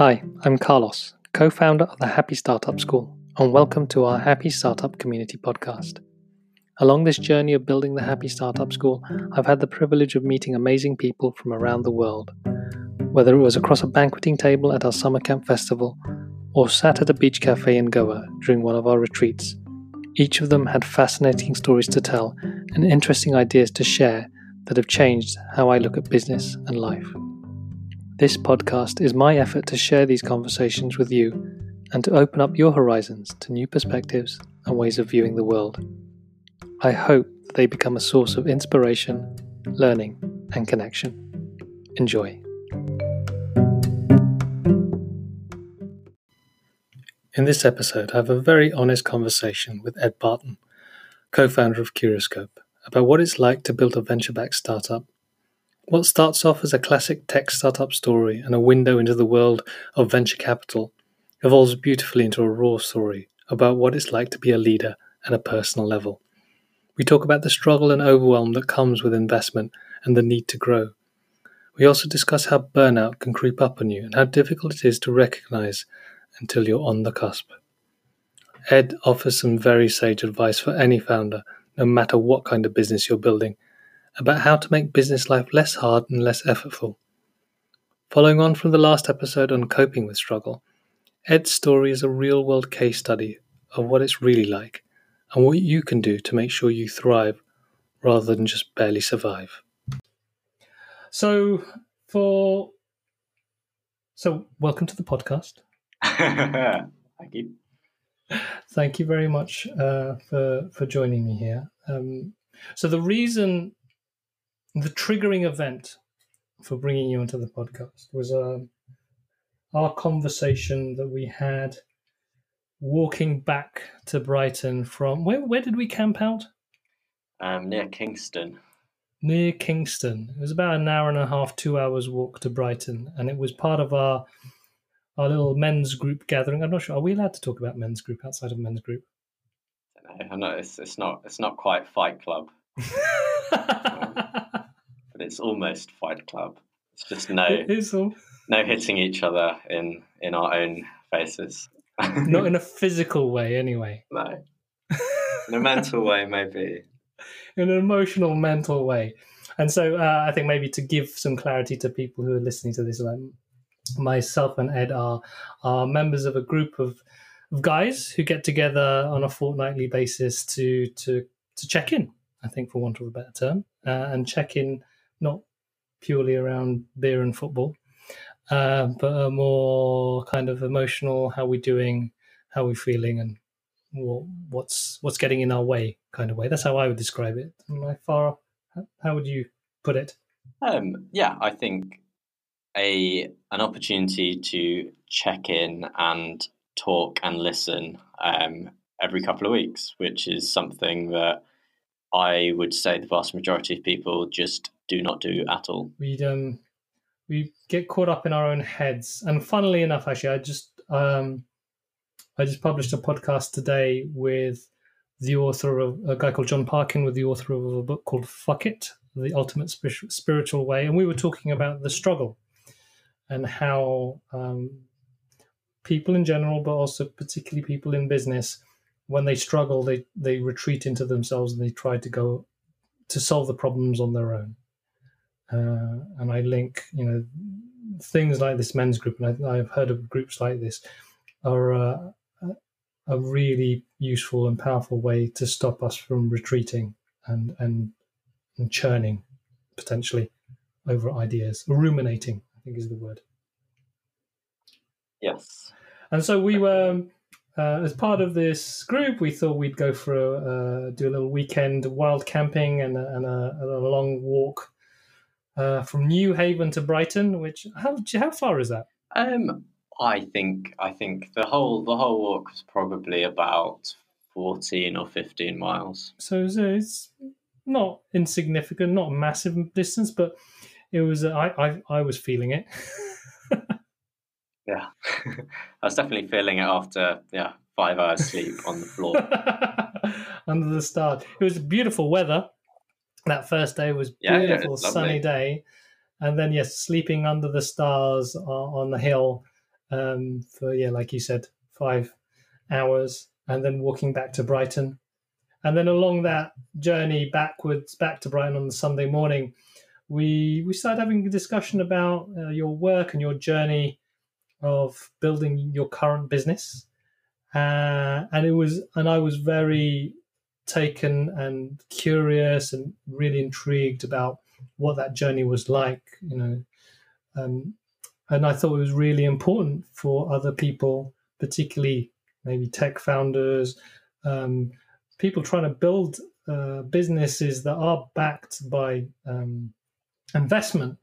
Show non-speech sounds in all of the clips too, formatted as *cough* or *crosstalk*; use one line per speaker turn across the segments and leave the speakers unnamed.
Hi, I'm Carlos, co founder of the Happy Startup School, and welcome to our Happy Startup Community podcast. Along this journey of building the Happy Startup School, I've had the privilege of meeting amazing people from around the world. Whether it was across a banqueting table at our summer camp festival or sat at a beach cafe in Goa during one of our retreats, each of them had fascinating stories to tell and interesting ideas to share that have changed how I look at business and life. This podcast is my effort to share these conversations with you and to open up your horizons to new perspectives and ways of viewing the world. I hope they become a source of inspiration, learning, and connection. Enjoy. In this episode, I have a very honest conversation with Ed Barton, co founder of Curiscope, about what it's like to build a venture backed startup what starts off as a classic tech startup story and a window into the world of venture capital evolves beautifully into a raw story about what it's like to be a leader at a personal level. We talk about the struggle and overwhelm that comes with investment and the need to grow. We also discuss how burnout can creep up on you and how difficult it is to recognize until you're on the cusp. Ed offers some very sage advice for any founder, no matter what kind of business you're building about how to make business life less hard and less effortful. Following on from the last episode on coping with struggle, Ed's story is a real world case study of what it's really like and what you can do to make sure you thrive rather than just barely survive. So, for so welcome to the podcast. *laughs*
Thank you.
Thank you very much uh, for for joining me here. Um, so the reason the triggering event for bringing you onto the podcast was uh, our conversation that we had walking back to Brighton from where? Where did we camp out?
Um, near Kingston.
Near Kingston. It was about an hour and a half, two hours walk to Brighton, and it was part of our our little men's group gathering. I'm not sure. Are we allowed to talk about men's group outside of men's group?
I know it's, it's not it's not quite Fight Club. *laughs* it's almost Fight Club. It's just no
it all...
no hitting each other in in our own faces. *laughs*
Not in a physical way, anyway.
No. In a mental way, maybe. *laughs*
In an emotional, mental way. And so uh, I think maybe to give some clarity to people who are listening to this, like myself and Ed are are members of a group of, of guys who get together on a fortnightly basis to to to check in. I think, for want of a better term, uh, and check in not purely around beer and football, uh, but a more kind of emotional, how we're doing, how we're feeling, and what, what's what's getting in our way kind of way. That's how I would describe it. Am I far? How would you put it?
Um, yeah, I think a an opportunity to check in and talk and listen um, every couple of weeks, which is something that I would say the vast majority of people just do not do at all.
We um we get caught up in our own heads, and funnily enough, actually, I just um I just published a podcast today with the author of a guy called John Parkin, with the author of a book called "Fuck It: The Ultimate Spiritual Way," and we were talking about the struggle and how um, people in general, but also particularly people in business, when they struggle, they they retreat into themselves and they try to go to solve the problems on their own. Uh, and I link, you know, things like this men's group, and I, have heard of groups like this, are uh, a really useful and powerful way to stop us from retreating and and, and churning potentially over ideas, ruminating. I think is the word.
Yes.
And so we were, uh, as part of this group, we thought we'd go for a, uh, do a little weekend wild camping and a, and a, a long walk uh, from Newhaven to Brighton. Which how how far is that?
Um, I think I think the whole the whole walk was probably about fourteen or fifteen miles.
So it's not insignificant, not a massive distance, but it was. I I, I was feeling it. *laughs*
yeah, *laughs* I was definitely feeling it after yeah five hours sleep on the floor *laughs*
under the stars. It was beautiful weather that first day was beautiful, yeah, sunny day, and then yes, sleeping under the stars on, the hill um, for yeah, like you said, five hours, and then walking back to Brighton, and then along that journey backwards back to Brighton on the Sunday morning, we we started having a discussion about uh, your work and your journey of building your current business, uh, and it was and I was very taken and curious and really intrigued about what that journey was like, you know. Um, and I thought it was really important for other people, particularly maybe tech founders, um, people trying to build uh, businesses that are backed by um, investment,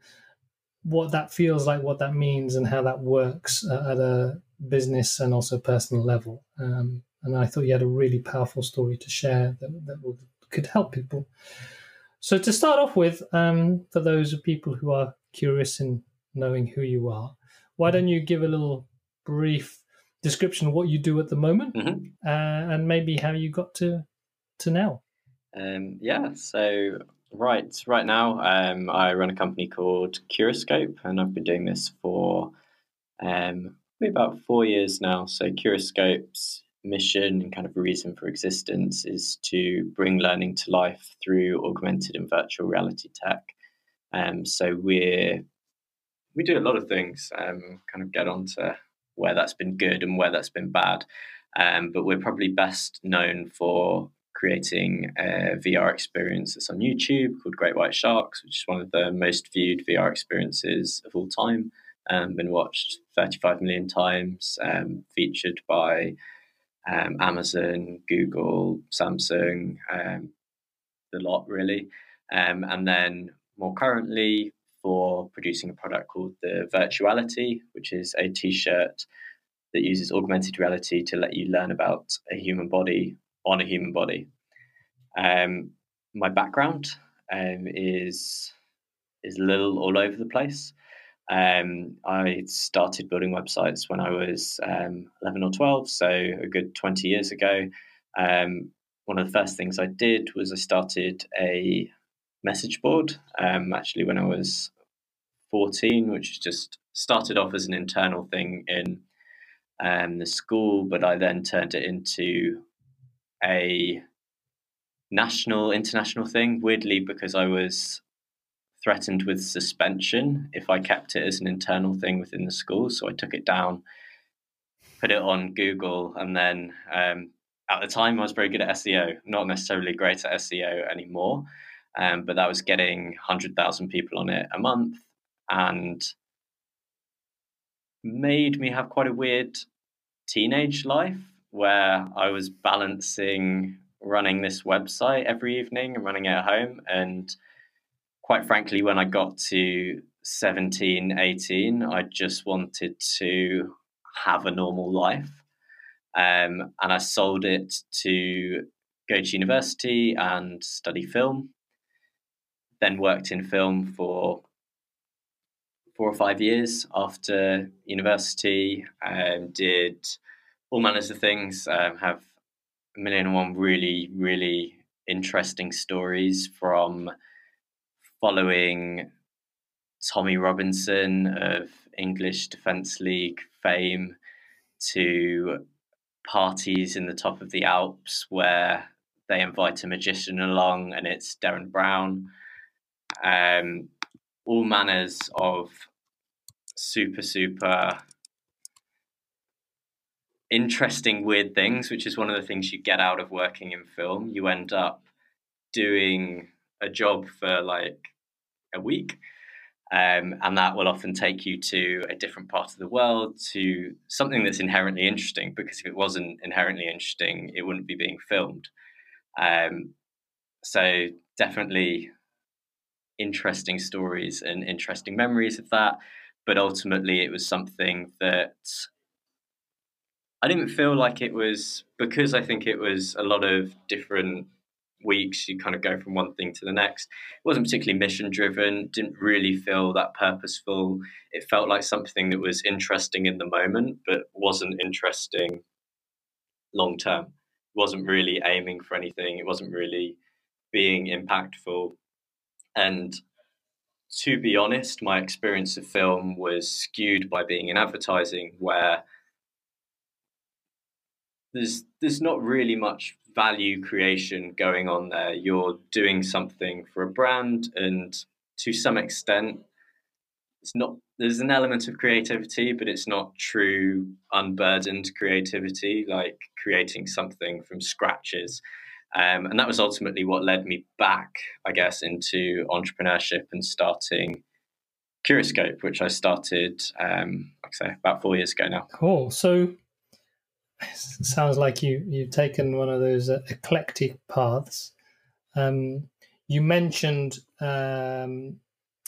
what that feels like, what that means, and how that works uh, at a business and also personal level. Um, and I thought you had a really powerful story to share that, that would, could help people. So, to start off with, um, for those of people who are curious in knowing who you are, why don't you give a little brief description of what you do at the moment
mm-hmm.
uh, and maybe how you got to to now?
Um, yeah, so right right now um, I run a company called Curiscope, and I've been doing this for um, maybe about four years now. So Curiscope's mission and kind of reason for existence is to bring learning to life through augmented and virtual reality tech. Um, so we're we do a lot of things. Um, kind of get on to where that's been good and where that's been bad. Um, but we're probably best known for creating a VR experience that's on YouTube called Great White Sharks, which is one of the most viewed VR experiences of all time. Um, been watched 35 million times, um, featured by um, Amazon, Google, Samsung, um, the lot really. Um, and then more currently, for producing a product called the Virtuali-Tee, which is a t shirt that uses augmented reality to let you learn about a human body on a human body. Um, my background um, is is a little all over the place. Um, I started building websites when I was um, 11 or 12, so a good 20 years ago. Um, one of the first things I did was I started a message board, um, actually, when I was 14, which just started off as an internal thing in um, the school, but I then turned it into a national, international thing, weirdly, because I was threatened with suspension if I kept it as an internal thing within the school. So I took it down, put it on Google, and then um, at the time I was very good at SEO, not necessarily great at SEO anymore, um, but that was getting 100,000 people on it a month and made me have quite a weird teenage life where I was balancing running this website every evening and running it at home and quite frankly, when I got to 17, 18, I just wanted to have a normal life. Um, and I sold it to go to university and study film. Then worked in film for four or five years after university. Um, did all manners of things. Um, have a million and one really, really interesting stories from following Tommy Robinson of English Defence League fame to parties in the top of the Alps where they invite a magician along and it's Derren Brown. Um, all manners of super, super interesting, weird things, which is one of the things you get out of working in film. You end up doing a job for like a week. Um, and that will often take you to a different part of the world, to something that's inherently interesting. Because if it wasn't inherently interesting, it wouldn't be being filmed. Um, so definitely interesting stories and interesting memories of that. But ultimately, it was something that I didn't feel like it was because I think it was a lot of different weeks you kind of go from one thing to the next. It wasn't particularly mission driven didn't really feel that purposeful. It felt like something that was interesting in the moment but wasn't interesting long term wasn't really aiming for anything. It wasn't really being impactful. And to be honest, my experience of film was skewed by being in advertising, where there's there's not really much value creation going on there. You're doing something for a brand, and to some extent, it's not. There's an element of creativity, but it's not true unburdened creativity, like creating something from scratches. Um, and that was ultimately what led me back, I guess, into entrepreneurship and starting Curiscope, which I started, um, like I say, about four years ago now.
Cool. So *laughs* sounds like you you've taken one of those uh, eclectic paths. Um, you mentioned um,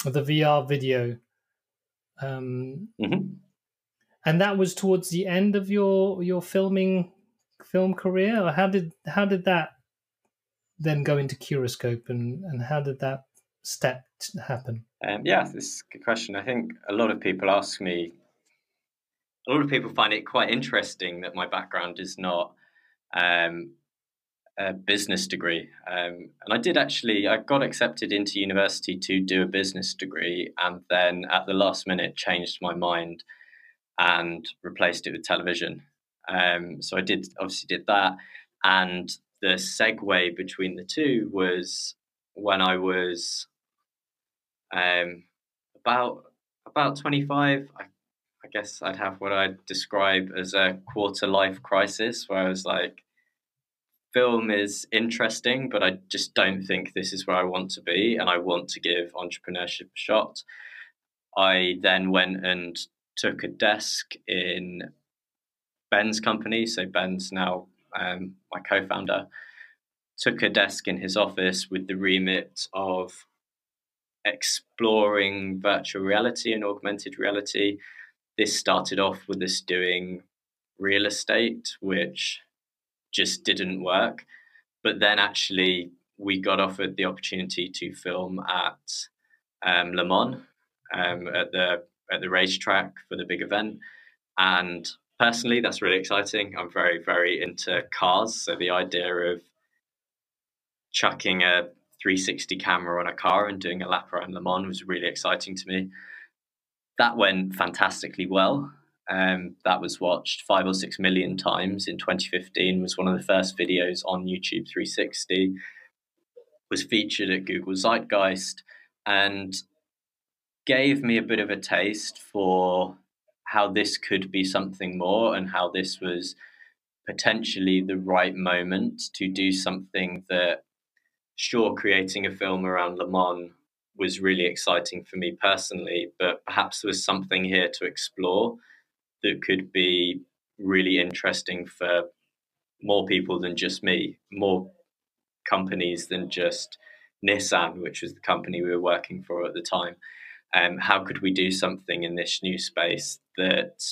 the VR video, um, mm-hmm. and that was towards the end of your your filming film career. Or how did how did that then go into Curiscope, and and how did that step happen?
Um, yeah, this is a good question. I think a lot of people ask me a lot of people find it quite interesting that my background is not um, a business degree. Um, and I did actually, I got accepted into university to do a business degree, and then at the last minute changed my mind and replaced it with television. Um, so I did obviously did that, and the segue between the two was when I was um, about about 25. I guess I'd have what I'd describe as a quarter life crisis where I was like, film is interesting, but I just don't think this is where I want to be. And I want to give entrepreneurship a shot. I then went and took a desk in Ben's company. So Ben's now um, my co founder. Took a desk in his office with the remit of exploring virtual reality and augmented reality this started off with us doing real estate, which just didn't work. But then actually, we got offered the opportunity to film at um, Le Mans um, at the at the racetrack for the big event, and personally, that's really exciting. I'm very very into cars, so the idea of chucking a 360 camera on a car and doing a lap around Le Mans was really exciting to me that went fantastically well. Um, that was watched five or six million times in 2015. Was one of the first videos on YouTube 360. Was featured at Google Zeitgeist and gave me a bit of a taste for how this could be something more and how this was potentially the right moment to do something that, sure, creating a film around Le Mans was really exciting for me personally, but perhaps there was something here to explore that could be really interesting for more people than just me, more companies than just Nissan, which was the company we were working for at the time. Um, how could we do something in this new space that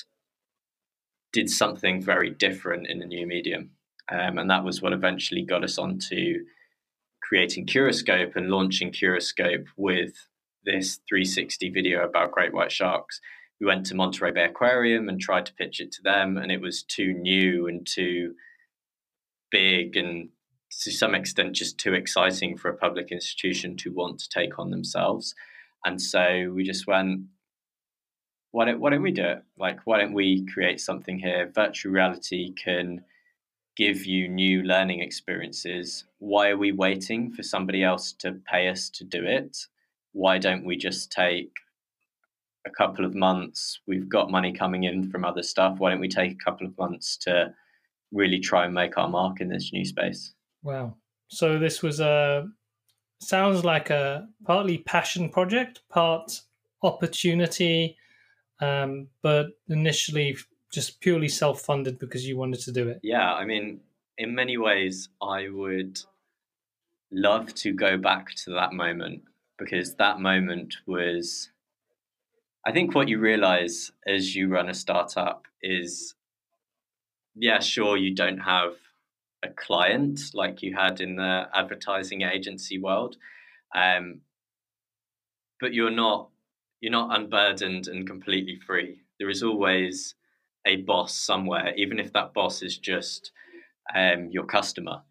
did something very different in a new medium? Um, and that was what eventually got us onto creating Curiscope and launching Curiscope with this 360 video about great white sharks. We went to Monterey Bay Aquarium and tried to pitch it to them, and it was too new and too big and to some extent just too exciting for a public institution to want to take on themselves. And so we just went, why don't, why don't we do it? Like, why don't we create something here? Virtual reality can give you new learning experiences. Why are we waiting for somebody else to pay us to do it? Why don't we just take a couple of months? We've got money coming in from other stuff. Why don't we take a couple of months to really try and make our mark in this new space?
Wow. So this was a sounds like a partly passion project, part opportunity, um, but initially just purely self funded because you wanted to do it?
Yeah, I mean, in many ways, I would love to go back to that moment because that moment was. I think what you realize as you run a startup is yeah, sure, you don't have a client like you had in the advertising agency world. Um, but you're not you're not unburdened and completely free. There is always a boss somewhere, even if that boss is just um, your customer.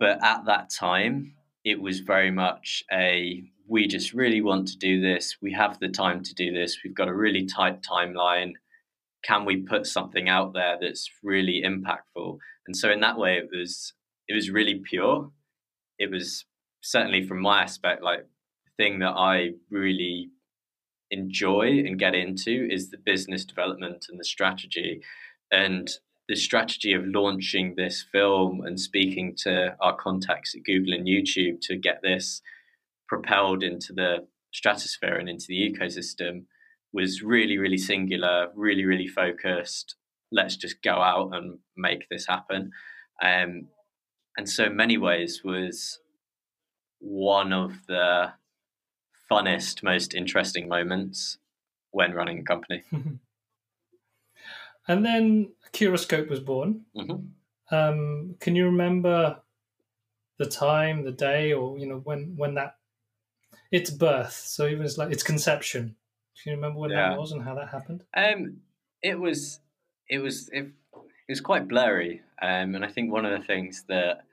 But at that time, it was very much a we just really want to do this. We have the time to do this. We've got a really tight timeline. Can we put something out there that's really impactful? And so in that way, it was it was really pure. It was certainly from my aspect, like the thing that I really enjoy and get into is the business development and the strategy. And the strategy of launching this film and speaking to our contacts at Google and YouTube to get this propelled into the stratosphere and into the ecosystem was really, really singular, really, really focused. Let's just go out and make this happen. Um, and so, in many ways, was one of the funnest, most interesting moments when running a company. *laughs*
and then Curiscope was born.
Mm-hmm.
Um, can you remember the time, the day, or you know when when that its birth? So it was like its conception. Can you remember when yeah. that was and how that happened?
Um, it was it was it, it was quite blurry, um, and I think one of the things that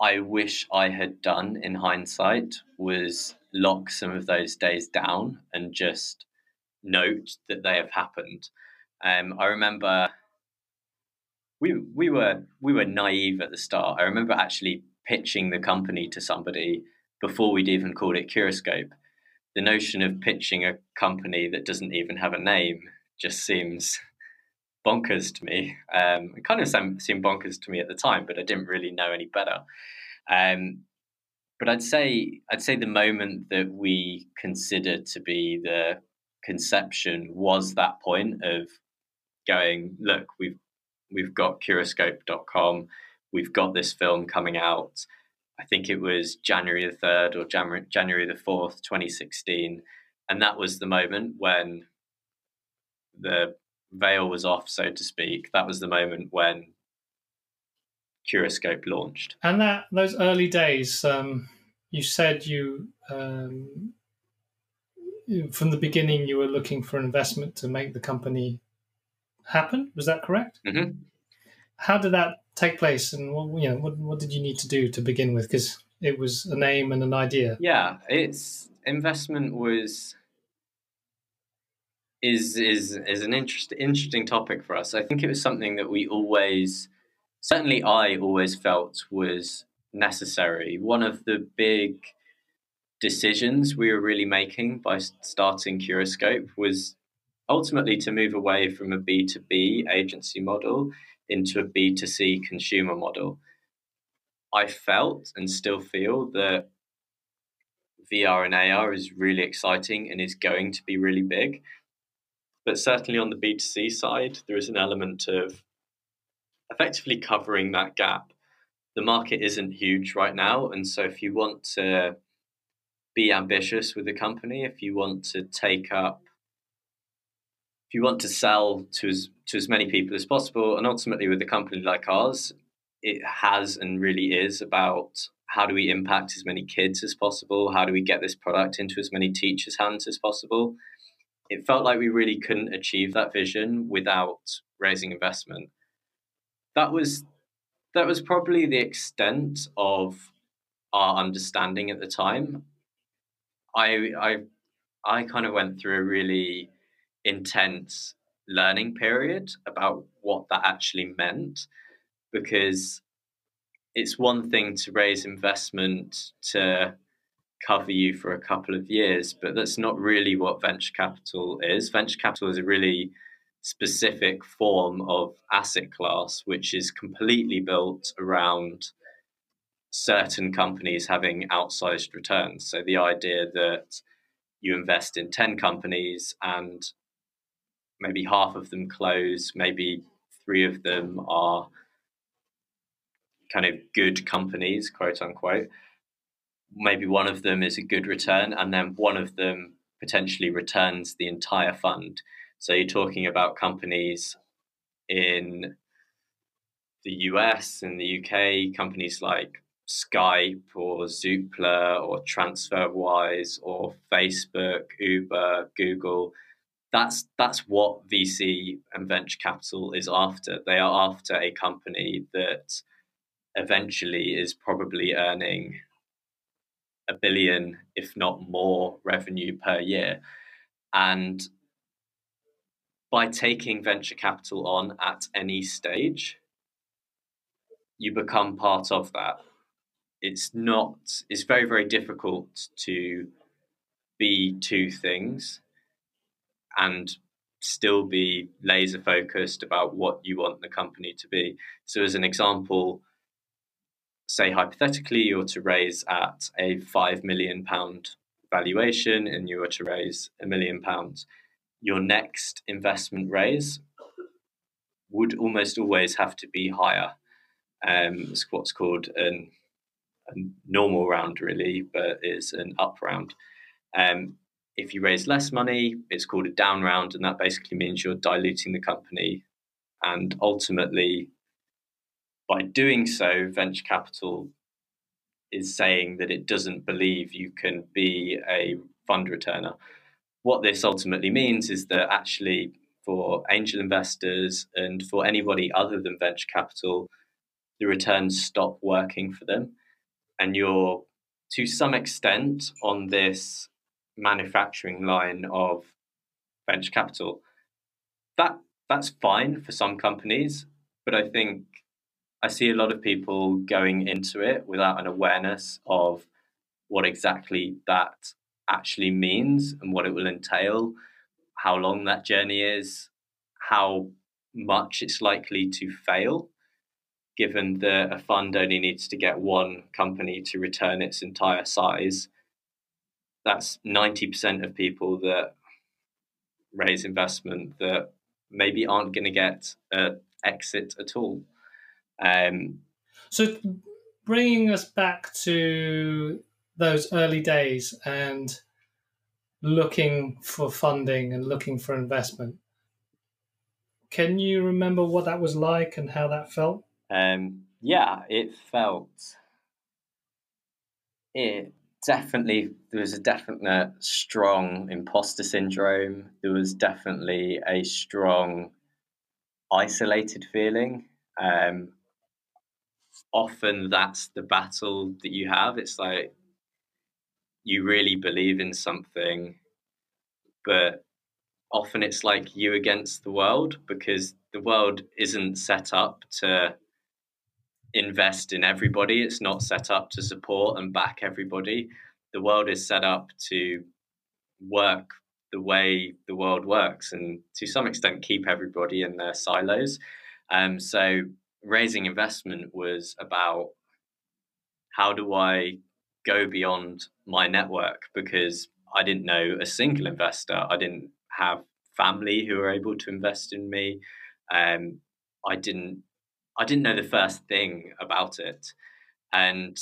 I wish I had done in hindsight was lock some of those days down and just note that they have happened. Um, I remember we we were we were naive at the start. I remember actually pitching the company to somebody before we'd even called it Curiscope. The notion of pitching a company that doesn't even have a name just seems bonkers to me. Um, it kind of seemed bonkers to me at the time, but I didn't really know any better. Um, but I'd say I'd say the moment that we considered to be the conception was that point of going, look, we've we've got curiscope.com, we've got this film coming out. I think it was January the 3rd or January, January the 4th, 2016. And that was the moment when the veil was off, so to speak. That was the moment when Curiscope launched.
And that those early days, um, you said you um, from the beginning you were looking for investment to make the company happen. Was that correct?
Mm-hmm.
How did that take place, and what you know, what, what did you need to do to begin with? Because it was a name and an idea.
Yeah, it's investment was is is is an interest, interesting topic for us. I think it was something that we always certainly I always felt was necessary. One of the big decisions we were really making by starting Curiscope was ultimately to move away from a B2B agency model into a B2C consumer model. I felt and still feel that VR and AR is really exciting and is going to be really big. But certainly on the B2C side, there is an element of effectively covering that gap. The market isn't huge right now. And so if you want to be ambitious with the company, if you want to take up if you want to sell to as to as many people as possible, and ultimately with a company like ours, it has and really is about how do we impact as many kids as possible? How do we get this product into as many teachers' hands as possible? It felt like we really couldn't achieve that vision without raising investment that was that was probably the extent of our understanding at the time. I I I kind of went through a really intense learning period about what that actually meant because it's one thing to raise investment to cover you for a couple of years, but that's not really what venture capital is. Venture capital is a really specific form of asset class, which is completely built around certain companies having outsized returns. So the idea that you invest in 10 companies and maybe half of them close, maybe three of them are kind of good companies, quote unquote. Maybe one of them is a good return, and then one of them potentially returns the entire fund. So you're talking about companies in the US and the UK, companies like Skype or Zoopla or TransferWise or Facebook, Uber, Google. That's that's what VC and venture capital is after. They are after a company that eventually is probably earning a billion, if not more, revenue per year. And by taking venture capital on at any stage, you become part of that. It's not, it's very, very difficult to be two things and still be laser focused about what you want the company to be. So, as an example, say hypothetically you're to raise at a five million pound valuation and you were to raise a million pounds, your next investment raise would almost always have to be higher. Um, it's what's called an, a normal round, really, but is an up round. Um, if you raise less money, it's called a down round, and that basically means you're diluting the company. And ultimately, by doing so, venture capital is saying that it doesn't believe you can be a fund returner. What this ultimately means is that actually, for angel investors and for anybody other than venture capital, the returns stop working for them. And you're, to some extent, on this manufacturing line of venture capital. That that's fine for some companies, but I think I see a lot of people going into it without an awareness of what exactly that actually means and what it will entail, how long that journey is, how much it's likely to fail, given that a fund only needs to get one company to return its entire size that's 90% of people that raise investment that maybe aren't going to get an exit at all. Um,
so, bringing us back to those early days and looking for funding and looking for investment, can you remember what that was like and how that felt?
Um, yeah, it felt. It definitely there was a definite strong imposter syndrome. There was definitely a strong isolated feeling. Um, often that's the battle that you have. It's like you really believe in something, but often it's like you against the world because the world isn't set up to invest in everybody. It's not set up to support and back everybody. The world is set up to work the way the world works and to some extent keep everybody in their silos. Um, so raising investment was about how do I go beyond my network because I didn't know a single investor. I didn't have family who were able to invest in me. Um, I didn't I didn't know the first thing about it, and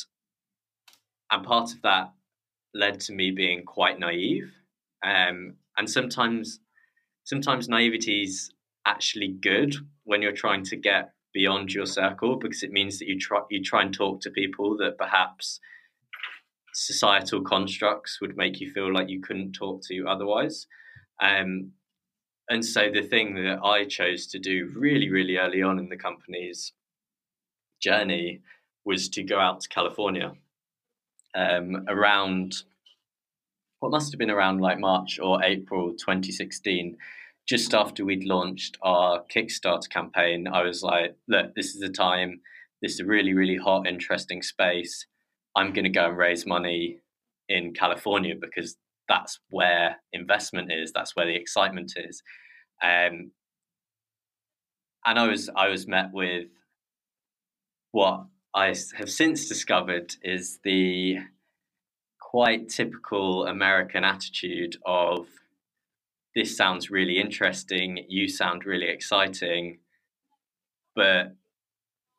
and part of that led to me being quite naive. Um, and sometimes, sometimes naivety is actually good when you're trying to get beyond your circle because it means that you try you try and talk to people that perhaps societal constructs would make you feel like you couldn't talk to otherwise. Um, and so the thing that I chose to do really, really early on in the company's journey was to go out to California um, around what must have been around like March or April 2016. Just after we'd launched our Kickstarter campaign, I was like, look, this is the time. This is a really, really hot, interesting space. I'm going to go and raise money in California because that's where investment is. That's where the excitement is. Um, and I was I was met with what I have since discovered is the quite typical American attitude of this sounds really interesting, you sound really exciting, but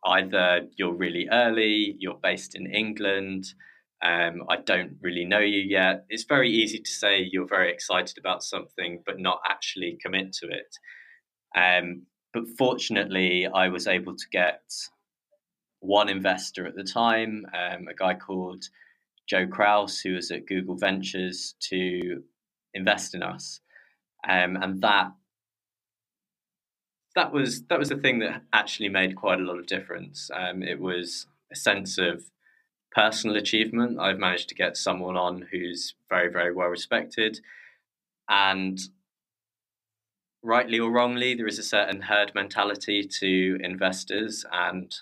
either you're really early, you're based in England, um, I don't really know you yet. It's very easy to say you're very excited about something, but not actually commit to it. Um, but fortunately, I was able to get one investor at the time, um, a guy called Joe Kraus, who was at Google Ventures, to invest in us, um, and that that was that was the thing that actually made quite a lot of difference. Um, it was a sense of personal achievement. I've managed to get someone on who's very, very well respected. And rightly or wrongly, there is a certain herd mentality to investors. And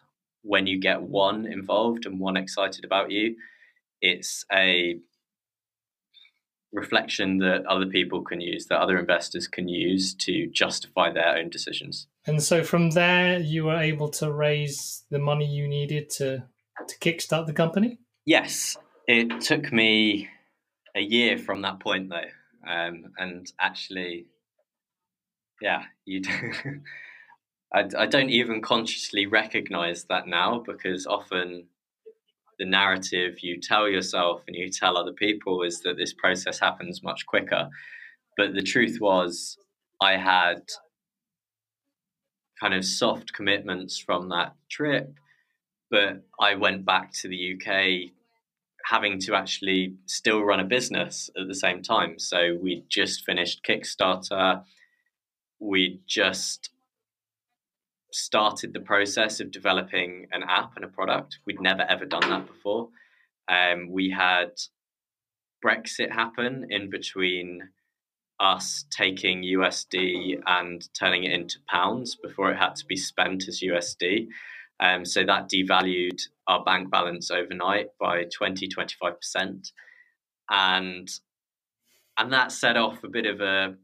when you get one involved and one excited about you, it's a reflection that other people can use, that other investors can use to justify their own decisions.
And so from there, you were able to raise the money you needed to, to kickstart the company?
Yes. It took me a year from that point, though. Um, and actually, yeah, you. *laughs* I, I don't even consciously recognize that now because often the narrative you tell yourself and you tell other people is that this process happens much quicker. But the truth was, I had kind of soft commitments from that trip, but I went back to the UK having to actually still run a business at the same time. So we just finished Kickstarter. We just started the process of developing an app and a product. We'd never ever done that before. Um, we had Brexit happen in between us taking USD and turning it into pounds before it had to be spent as USD. Um, so that devalued our bank balance overnight by 20, 25%. And and that set off a bit of a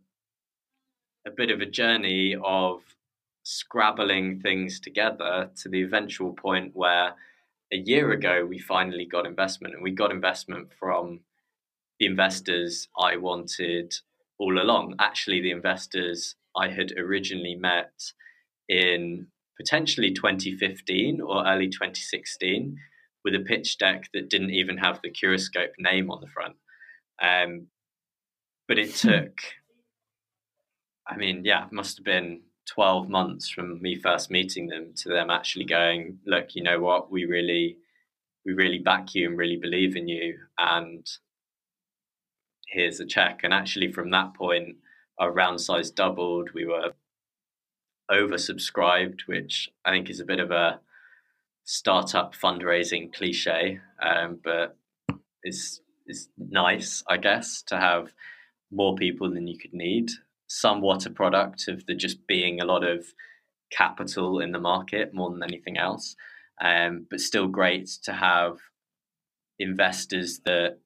a bit of a journey of scrabbling things together to the eventual point where a year ago we finally got investment and we got investment from the investors I wanted all along. Actually, the investors I had originally met in potentially 2015 or early 2016 with a pitch deck that didn't even have the Curiscope name on the front. Um, but it *laughs* took, I mean, yeah, it must have been 12 months from me first meeting them to them actually going, look, you know what, we really, we really back you and really believe in you. And here's a check. And actually, from that point, our round size doubled. We were oversubscribed, which I think is a bit of a startup fundraising cliche, um, but is is nice, I guess, to have more people than you could need. Somewhat a product of the just being a lot of capital in the market more than anything else, um, but still great to have investors that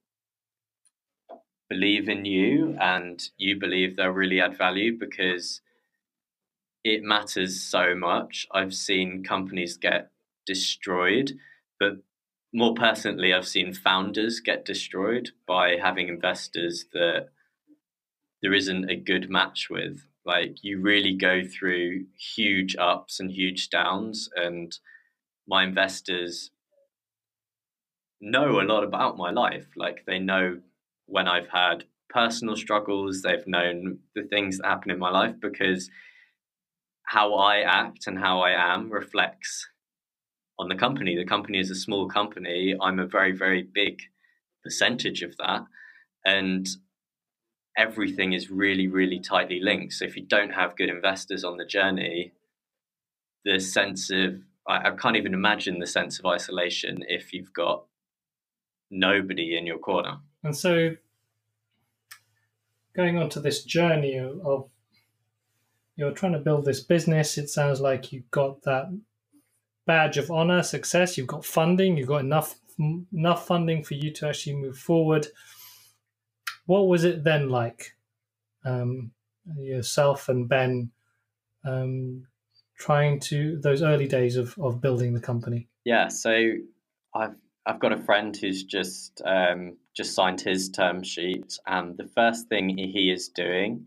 believe in you and you believe they'll really add value because it matters so much. I've seen companies get destroyed, but more personally, I've seen founders get destroyed by having investors that there isn't a good match with. Like you really go through huge ups and huge downs, and my investors know a lot about my life. Like they know when I've had personal struggles, they've known the things that happen in my life because how I act and how I am reflects on the company. The company is a small company. I'm a very, very big percentage of that. And everything is really, really tightly linked. So if you don't have good investors on the journey, the sense of, I, I can't even imagine the sense of isolation if you've got nobody in your corner.
And so going on to this journey of you're trying to build this business. It sounds like you've got that badge of honor, success. You've got funding. You've got enough enough funding for you to actually move forward. What was it then like? Um, yourself and Ben um, trying to those early days of, of building the company.
Yeah, so I've I've got a friend who's just um, just signed his term sheet, and the first thing he is doing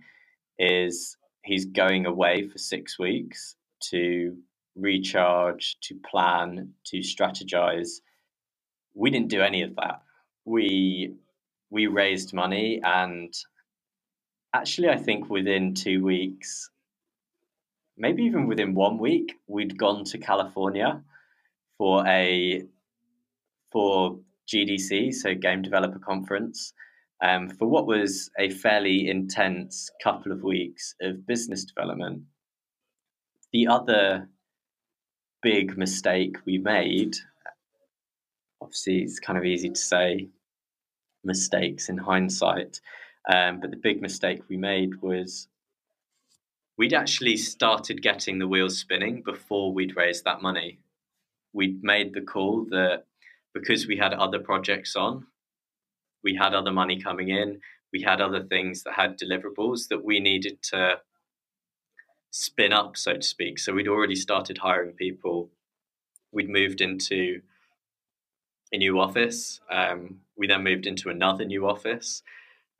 is he's going away for six weeks to recharge, to plan, to strategize. We didn't do any of that. We we raised money and actually I think within 2 weeks maybe even within 1 week we'd gone to California for a for GDC so game developer conference um, for what was a fairly intense couple of weeks of business development. The other big mistake we made obviously it's kind of easy to say mistakes in hindsight. Um, but the big mistake we made was we'd actually started getting the wheels spinning before we'd raised that money. We'd made the call that because we had other projects on, we had other money coming in, we had other things that had deliverables that we needed to spin up, so to speak. So we'd already started hiring people. We'd moved into a new office. Um, we then moved into another new office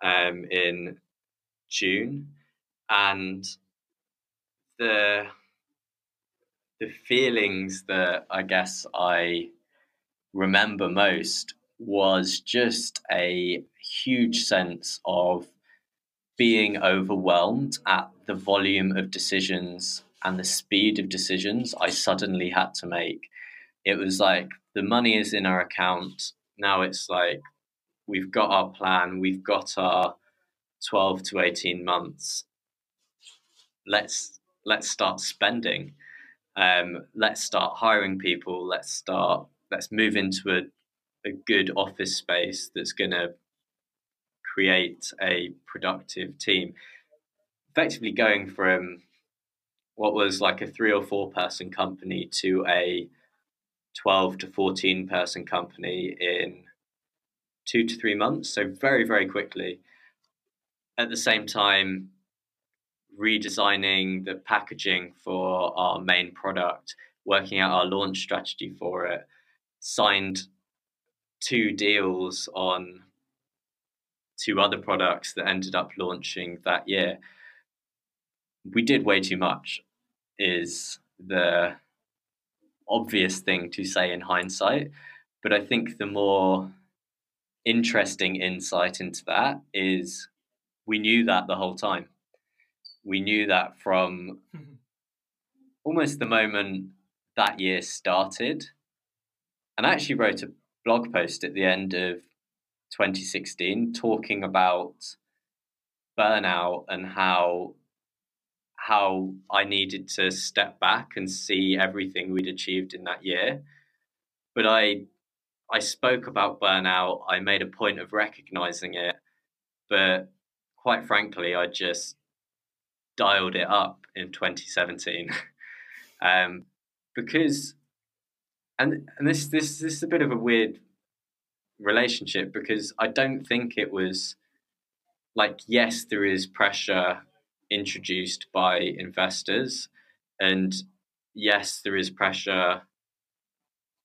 um, in June, and the the feelings that I guess I remember most was just a huge sense of being overwhelmed at the volume of decisions and the speed of decisions I suddenly had to make. It was like the money is in our account. Now it's like we've got our plan, we've got our 12 to 18 months. Let's let's start spending. Um, let's start hiring people. Let's start. Let's move into a, a good office space that's going to create a productive team. Effectively, going from what was like a three or four person company to a 12 to 14 person company in two to three months. So, very, very quickly. At the same time, redesigning the packaging for our main product, working out our launch strategy for it, signed two deals on two other products that ended up launching that year. We did way too much, is the obvious thing to say in hindsight. But I think the more interesting insight into that is we knew that the whole time. We knew that from mm-hmm. almost the moment that year started. And I actually wrote a blog post at the end of 2016 talking about burnout and how how I needed to step back and see everything we'd achieved in that year. But I I spoke about burnout, I made a point of recognizing it, but quite frankly, I just dialed it up in 2017. *laughs* um, because and and this this this is a bit of a weird relationship because I don't think it was like yes there is pressure introduced by investors and yes there is pressure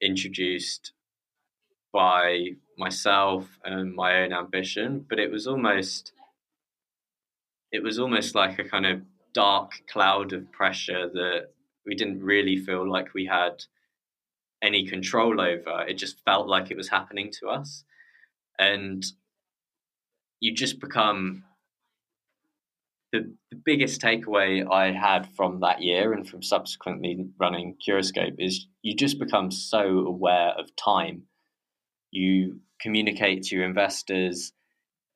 introduced by myself and my own ambition but it was almost it was almost like a kind of dark cloud of pressure that we didn't really feel like we had any control over. It just felt like it was happening to us. And you just become the, the biggest takeaway I had from that year and from subsequently running Curiscope is you just become so aware of time. You communicate to your investors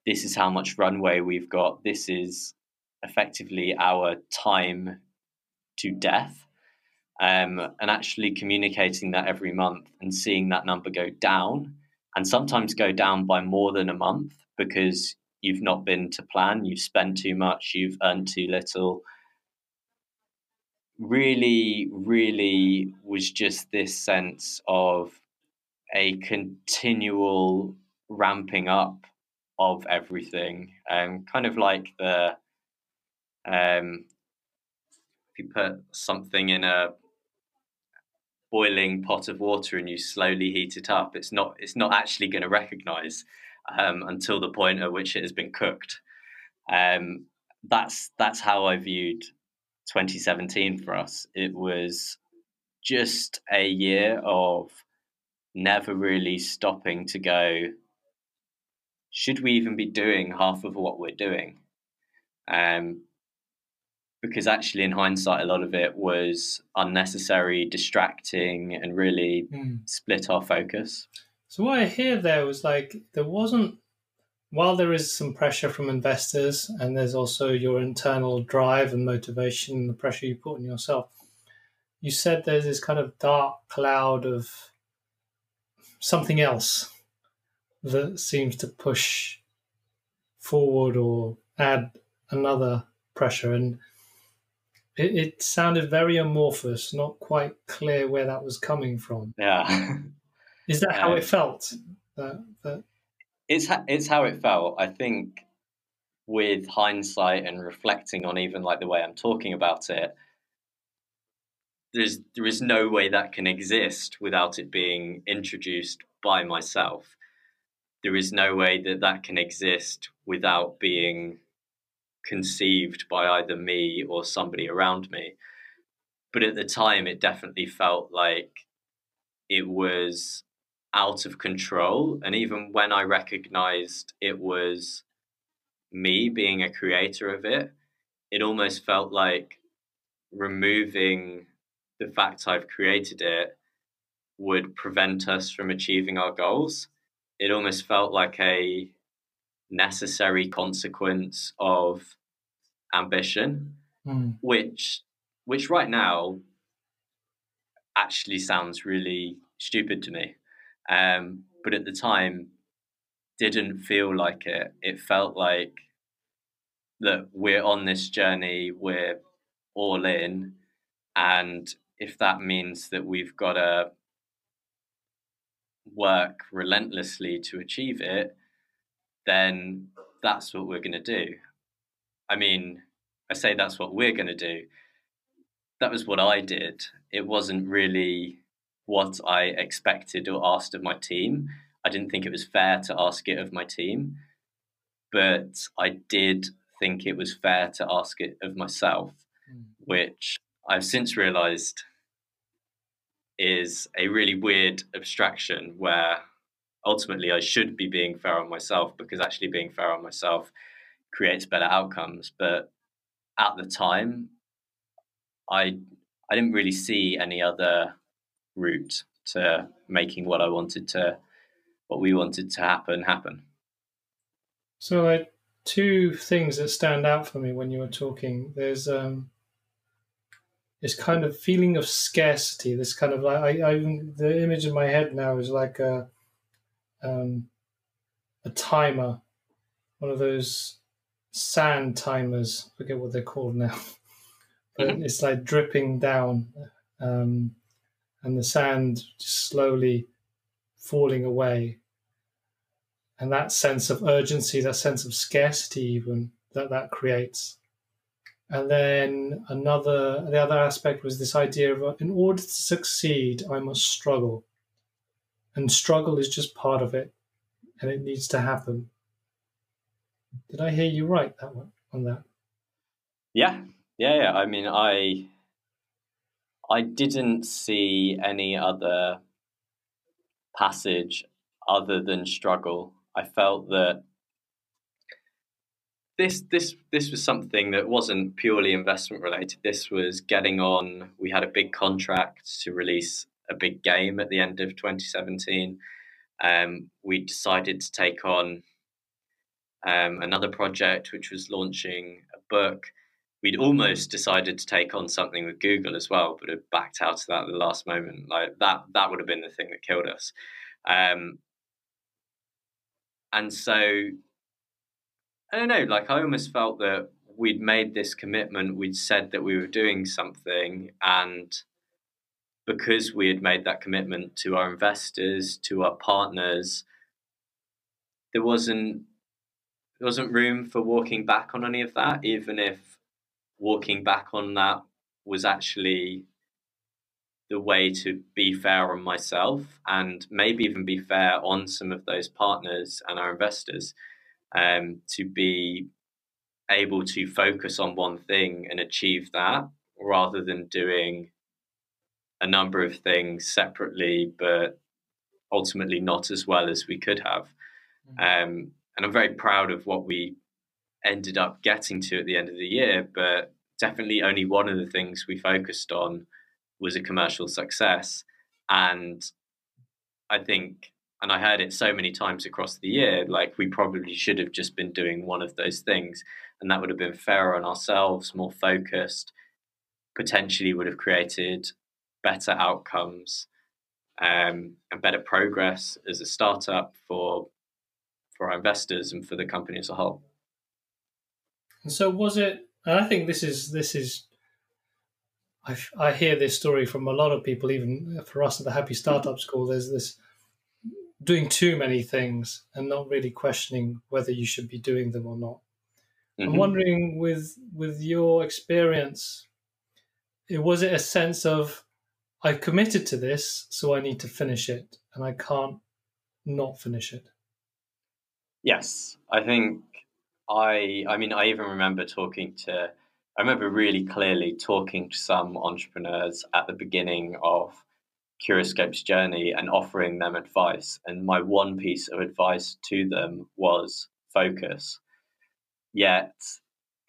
this is how much runway we've got, this is effectively our time to death um, and actually communicating that every month and seeing that number go down and sometimes go down by more than a month because you've not been to plan, you've spent too much, you've earned too little. Really, really was just this sense of a continual ramping up of everything, and um, kind of like the um, if you put something in a boiling pot of water and you slowly heat it up, it's not it's not actually going to recognize um, until the point at which it has been cooked. Um, that's that's how I viewed 2017 for us. It was just a year of never really stopping to go. Should we even be doing half of what we're doing? Um, because actually, in hindsight, a lot of it was unnecessary, distracting, and really mm. split our focus.
So, what I hear there was like there wasn't, while there is some pressure from investors and there's also your internal drive and motivation, and the pressure you put on yourself, you said there's this kind of dark cloud of something else that seems to push forward or add another pressure. And it, it sounded very amorphous, not quite clear where that was coming from.
Yeah. *laughs*
Is that how it um, felt? That, that...
It's it's how it felt. I think with hindsight and reflecting on even like the way I'm talking about it, there's there is no way that can exist without it being introduced by myself. There is no way that that can exist without being conceived by either me or somebody around me. But at the time, it definitely felt like it was out of control. And even when I recognized it was me being a creator of it, it almost felt like removing the fact I've created it would prevent us from achieving our goals. It almost felt like a necessary consequence of ambition, mm. which which right now actually sounds really stupid to me. Um, but at the time didn't feel like it. It felt like that we're on this journey, we're all in, and if that means that we've got to work relentlessly to achieve it, then that's what we're going to do. I mean, I say that's what we're going to do. That was what I did. It wasn't really what I expected or asked of my team. I didn't think it was fair to ask it of my team, but I did think it was fair to ask it of myself, mm. which I've since realized is a really weird abstraction where ultimately I should be being fair on myself because actually being fair on myself creates better outcomes. But at the time, I I didn't really see any other route to making what I wanted to what we wanted to happen happen.
So like two things that stand out for me when you were talking. There's um this kind of feeling of scarcity. This kind of like I, I the image in my head now is like a um, a timer, one of those sand timers. I forget what they're called now, *laughs* but mm-hmm. it's like dripping down, um, and the sand just slowly falling away. And that sense of urgency, that sense of scarcity, even that that creates. And then another, the other aspect was this idea of uh, in order to succeed, I must struggle. And struggle is just part of it, and it needs to happen. Did I hear you right that one on that?
Yeah, yeah, yeah. I mean, I I didn't see any other passage other than struggle. I felt that this this this was something that wasn't purely investment related. This was getting on. We had a big contract to release a big game at the end of 2017. Um, we decided to take on um, another project, which was launching a book. We'd almost decided to take on something with Google as well, but had backed out of that at the last moment. Like that, that would have been the thing that killed us. Um, and so I don't know, like I almost felt that we'd made this commitment, we'd said that we were doing something, and because we had made that commitment to our investors, to our partners, there wasn't there wasn't room for walking back on any of that, even if walking back on that was actually the way to be fair on myself and maybe even be fair on some of those partners and our investors um, to be able to focus on one thing and achieve that rather than doing a number of things separately, but ultimately not as well as we could have. Mm-hmm. Um, and I'm very proud of what we ended up getting to at the end of the year, but definitely only one of the things we focused on was a commercial success. And I think and I heard it so many times across the year, like we probably should have just been doing one of those things, and that would have been fairer on ourselves, more focused, potentially would have created better outcomes, um, and better progress as a startup for for our investors and for the company as a whole.
And so, was it? And I think this is this is. I, I hear this story from a lot of people, even for us at the Happy Startup School. There's this doing too many things and not really questioning whether you should be doing them or not. Mm-hmm. I'm wondering, with with your experience, it was it a sense of I've committed to this, so I need to finish it, and I can't not finish it?
Yes, I think I. I mean, I even remember talking to. I remember really clearly talking to some entrepreneurs at the beginning of Curiscope's journey and offering them advice. And my one piece of advice to them was focus. Yet,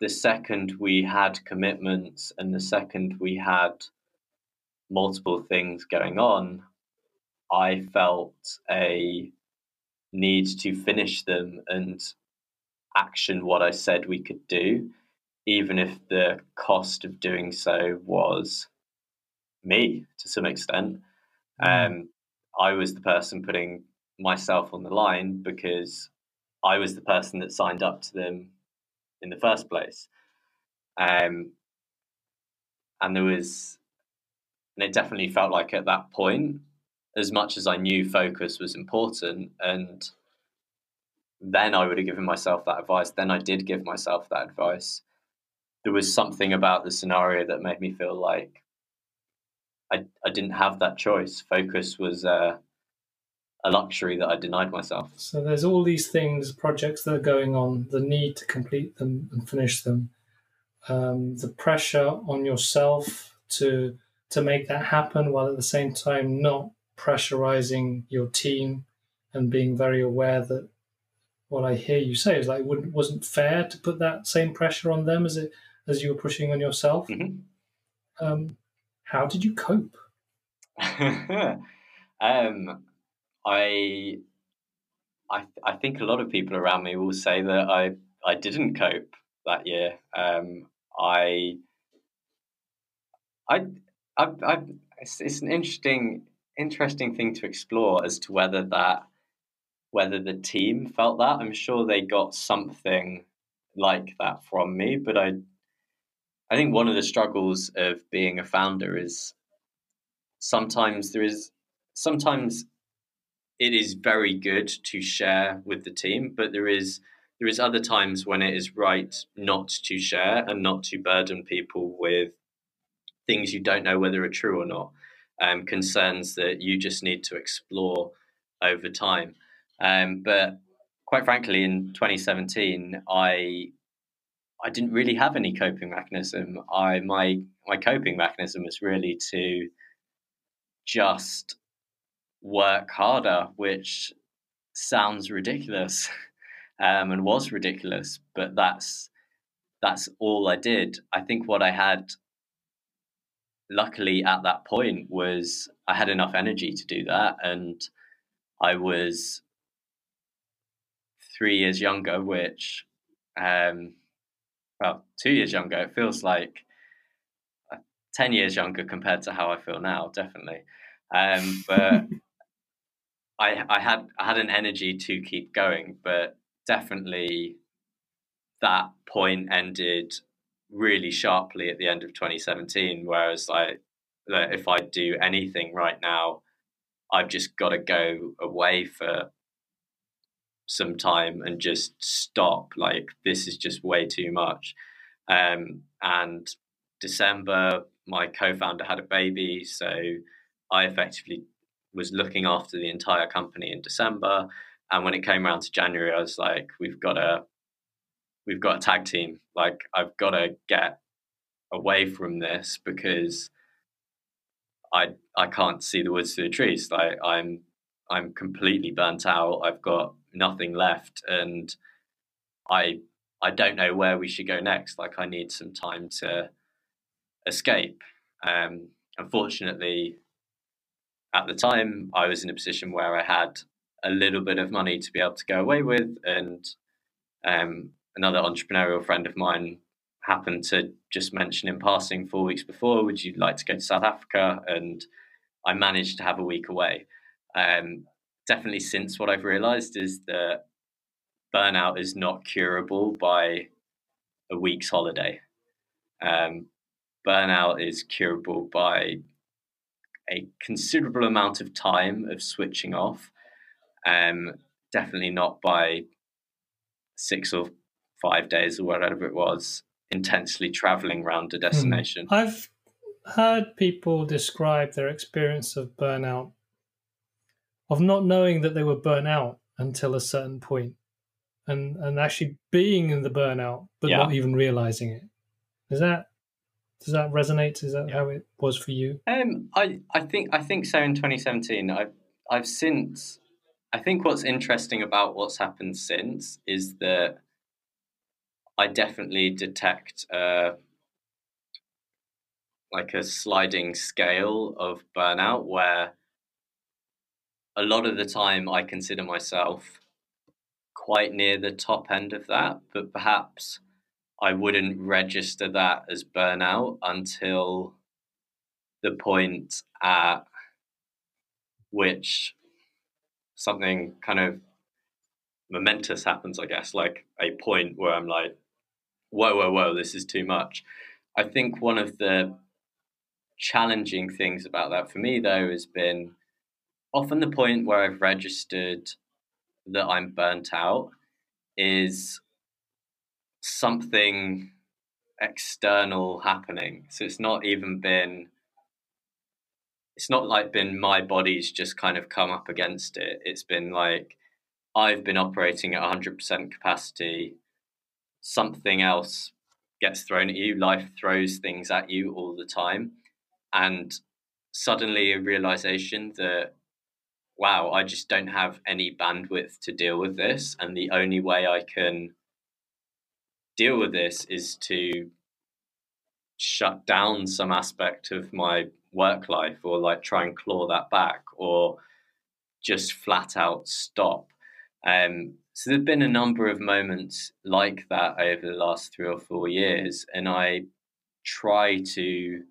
the second we had commitments and the second we had multiple things going on, I felt a need to finish them and action what I said we could do, even if the cost of doing so was me to some extent. Mm. Um, I was the person putting myself on the line because I was the person that signed up to them in the first place. Um, and there was, and it definitely felt like at that point, as much as I knew focus was important, and then I would have given myself that advice, then I did give myself that advice. There was something about the scenario that made me feel like I, I didn't have that choice. Focus was uh, a luxury that I denied myself.
So there's all these things, projects that are going on, the need to complete them and finish them, um, the pressure on yourself to to make that happen, while at the same time not pressurizing your team and being very aware that what I hear you say is like it wasn't fair to put that same pressure on them as it as you were pushing on yourself. Mm-hmm. Um, how did you cope? *laughs*
um, I, I, I think a lot of people around me will say that I, I didn't cope that year. Um, I, I, I, I it's, it's an interesting, interesting thing to explore as to whether that, whether the team felt that. I'm sure they got something like that from me, but I I think one of the struggles of being a founder is sometimes there is sometimes it is very good to share with the team, but there is there is other times when it is right not to share and not to burden people with things you don't know whether are true or not, um, concerns that you just need to explore over time. Um, but quite frankly, in 2017, I I didn't really have any coping mechanism. I my my coping mechanism was really to just work harder, which sounds ridiculous, *laughs* um, and was ridiculous. But that's that's all I did. I think what I had, luckily at that point, was I had enough energy to do that, and I was three years younger, which um, well, two years younger. It feels like uh, 10 years younger compared to how I feel now, definitely. Um, but *laughs* I, I had I had an energy to keep going, but definitely that point ended really sharply at the end of 2017. Whereas like if I do anything right now, I've just got to go away for some time and just stop. Like this is just way too much. Um, and December, my co-founder had a baby, so I effectively was looking after the entire company in December. And when it came around to January, I was like, "We've got a, we've got a tag team. Like I've got to get away from this because I I can't see the woods through the trees. Like I'm I'm completely burnt out. I've got nothing left, and I I don't know where we should go next. Like I need some time to escape. Um, unfortunately, at the time, I was in a position where I had a little bit of money to be able to go away with, and um, another entrepreneurial friend of mine happened to just mention in passing four weeks before, "Would you like to go to South Africa?" and I managed to have a week away. Um, definitely since what I've realized is that burnout is not curable by a week's holiday. Um, burnout is curable by a considerable amount of time of switching off. Um, definitely not by six or five days or whatever it was intensely traveling around a hmm. destination.
I've heard people describe their experience of burnout, of not knowing that they were burnt out until a certain point, and and actually being in the burnout but yeah. not even realizing it. Is that does that resonate? Is that how it was for you?
Um, I I think I think so. In 2017, I've I've since. I think what's interesting about what's happened since is that I definitely detect uh, like a sliding scale of burnout where a lot of the time I consider myself quite near the top end of that, but perhaps I wouldn't register that as burnout until the point at which something kind of momentous happens, I guess, like a point where I'm like, whoa, whoa, whoa, this is too much. I think one of the challenging things about that for me, though, has been often the point where I've registered that I'm burnt out is something external happening. So it's not even been it's not like been my body's just kind of come up against it. It's been like I've been operating at 100% capacity. Something else gets thrown at you. Life throws things at you all the time. And suddenly a realization that, wow, I just don't have any bandwidth to deal with this. And the only way I can deal with this is to shut down some aspect of my work life or like try and claw that back or just flat out stop. Um, so there've been a number of moments like that over the last three or four years, and I try to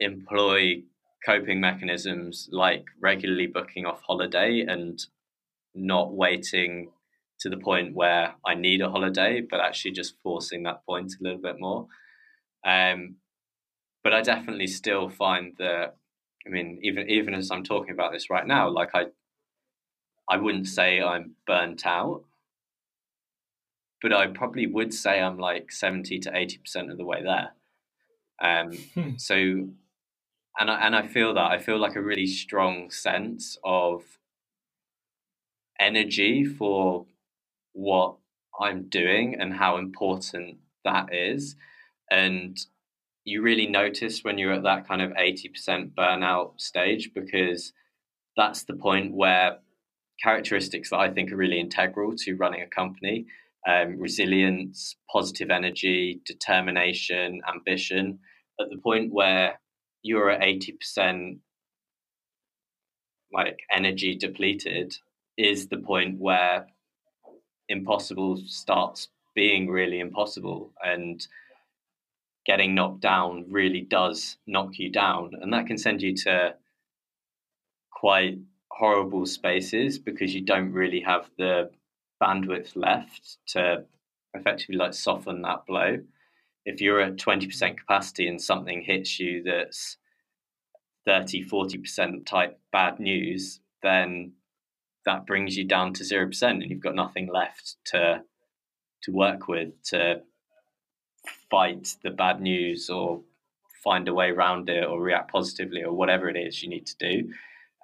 employ coping mechanisms like regularly booking off holiday and not waiting to the point where I need a holiday, but actually just forcing that point a little bit more. Um, but I definitely still find that, I mean, even even as I'm talking about this right now, like I, I wouldn't say I'm burnt out, but I probably would say I'm like seventy to eighty percent of the way there. Um, hmm. so, and I and I feel that I feel like a really strong sense of energy for what I'm doing and how important that is. And you really notice when you're at that kind of 80% burnout stage because that's the point where characteristics that I think are really integral to running a company um, resilience, positive energy, determination, ambition at the point where you're at 80% like energy depleted is the point where impossible starts being really impossible and getting knocked down really does knock you down and that can send you to quite horrible spaces because you don't really have the bandwidth left to effectively like soften that blow if you're at 20% capacity and something hits you that's 30 40% type bad news then that brings you down to zero percent, and you've got nothing left to to work with to fight the bad news or find a way around it or react positively or whatever it is you need to do.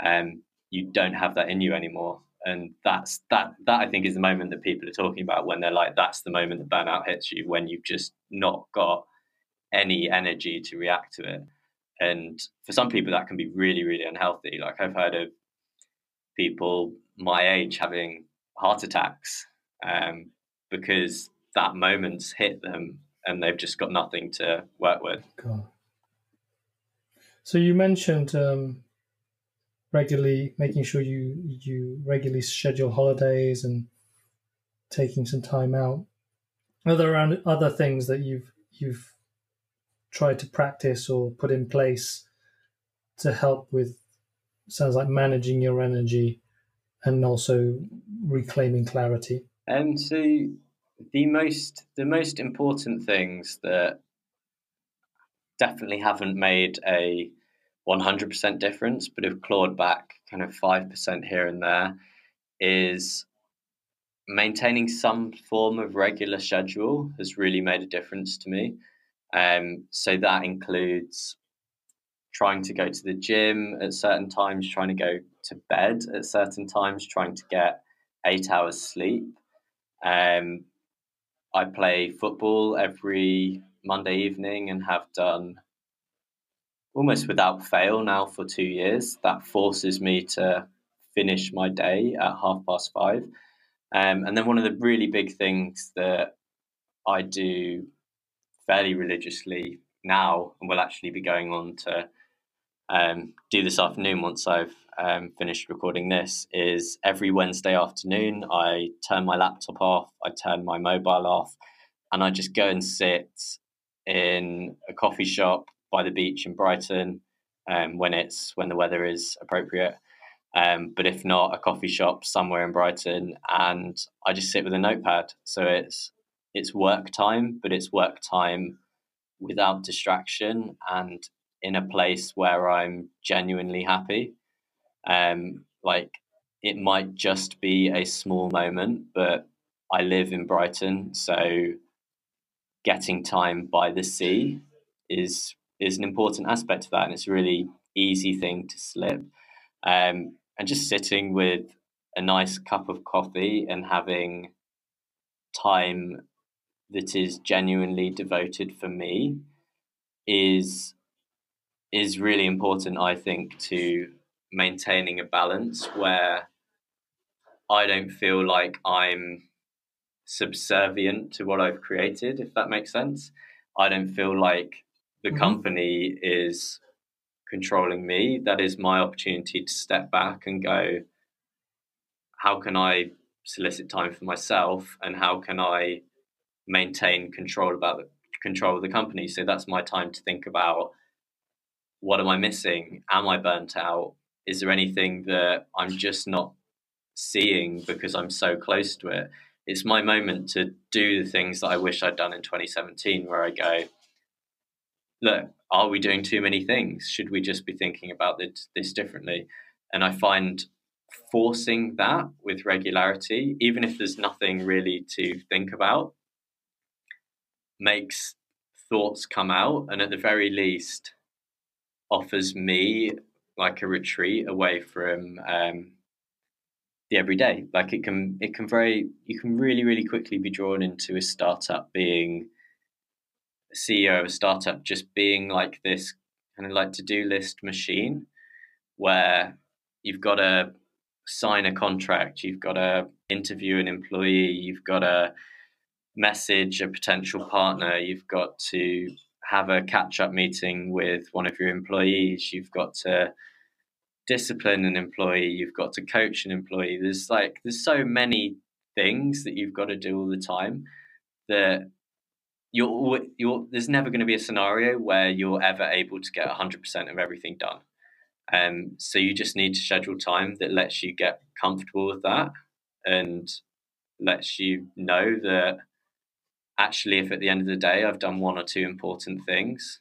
Um, you don't have that in you anymore, and that's that. That I think is the moment that people are talking about when they're like, "That's the moment the burnout hits you," when you've just not got any energy to react to it. And for some people, that can be really, really unhealthy. Like I've heard of people my age having heart attacks um, because that moment's hit them and they've just got nothing to work with. God.
So you mentioned um, regularly making sure you you regularly schedule holidays and taking some time out. Are there other things that you've you've tried to practice or put in place to help with sounds like managing your energy and also reclaiming clarity?
Um, so the most the most important things that definitely haven't made a 100% difference, but have clawed back kind of 5% here and there, is maintaining some form of regular schedule has really made a difference to me. Um, so that includes trying to go to the gym at certain times, trying to go to bed at certain times, trying to get eight hours sleep. Um, I play football every Monday evening and have done almost without fail now for two years. That forces me to finish my day at half past five. Um, and then one of the really big things that I do fairly religiously now, and will actually be going on to um, do this afternoon once I've um, finished recording this, is every Wednesday afternoon I turn my laptop off, I turn my mobile off, and I just go and sit in a coffee shop by the beach in Brighton um, when it's when the weather is appropriate. Um, but if not, a coffee shop somewhere in Brighton, and I just sit with a notepad. So it's it's work time, but it's work time without distraction and in a place where I'm genuinely happy. Um, like it might just be a small moment, but I live in Brighton, so getting time by the sea is is an important aspect of that, and it's a really easy thing to slip. Um, and just sitting with a nice cup of coffee and having time that is genuinely devoted for me is is really important i think to maintaining a balance where i don't feel like i'm subservient to what i've created if that makes sense i don't feel like the mm-hmm. company is controlling me that is my opportunity to step back and go how can i solicit time for myself and how can i maintain control about the control of the company. So that's my time to think about what am I missing? Am I burnt out? Is there anything that I'm just not seeing because I'm so close to it? It's my moment to do the things that I wish I'd done in 2017, where I go, look, are we doing too many things? Should we just be thinking about this, this differently? And I find forcing that with regularity, even if there's nothing really to think about, makes thoughts come out and at the very least offers me like a retreat away from um, the everyday like it can it can very you can really really quickly be drawn into a startup being ceo of a startup just being like this kind of like to-do list machine where you've got to sign a contract you've got to interview an employee you've got to message a potential partner, you've got to have a catch up meeting with one of your employees, you've got to discipline an employee, you've got to coach an employee. There's like, there's so many things that you've got to do all the time that you're, you're there's never going to be a scenario where you're ever able to get 100% of everything done. Um, so you just need to schedule time that lets you get comfortable with that and lets you know that actually, if at the end of the day I've done one or two important things,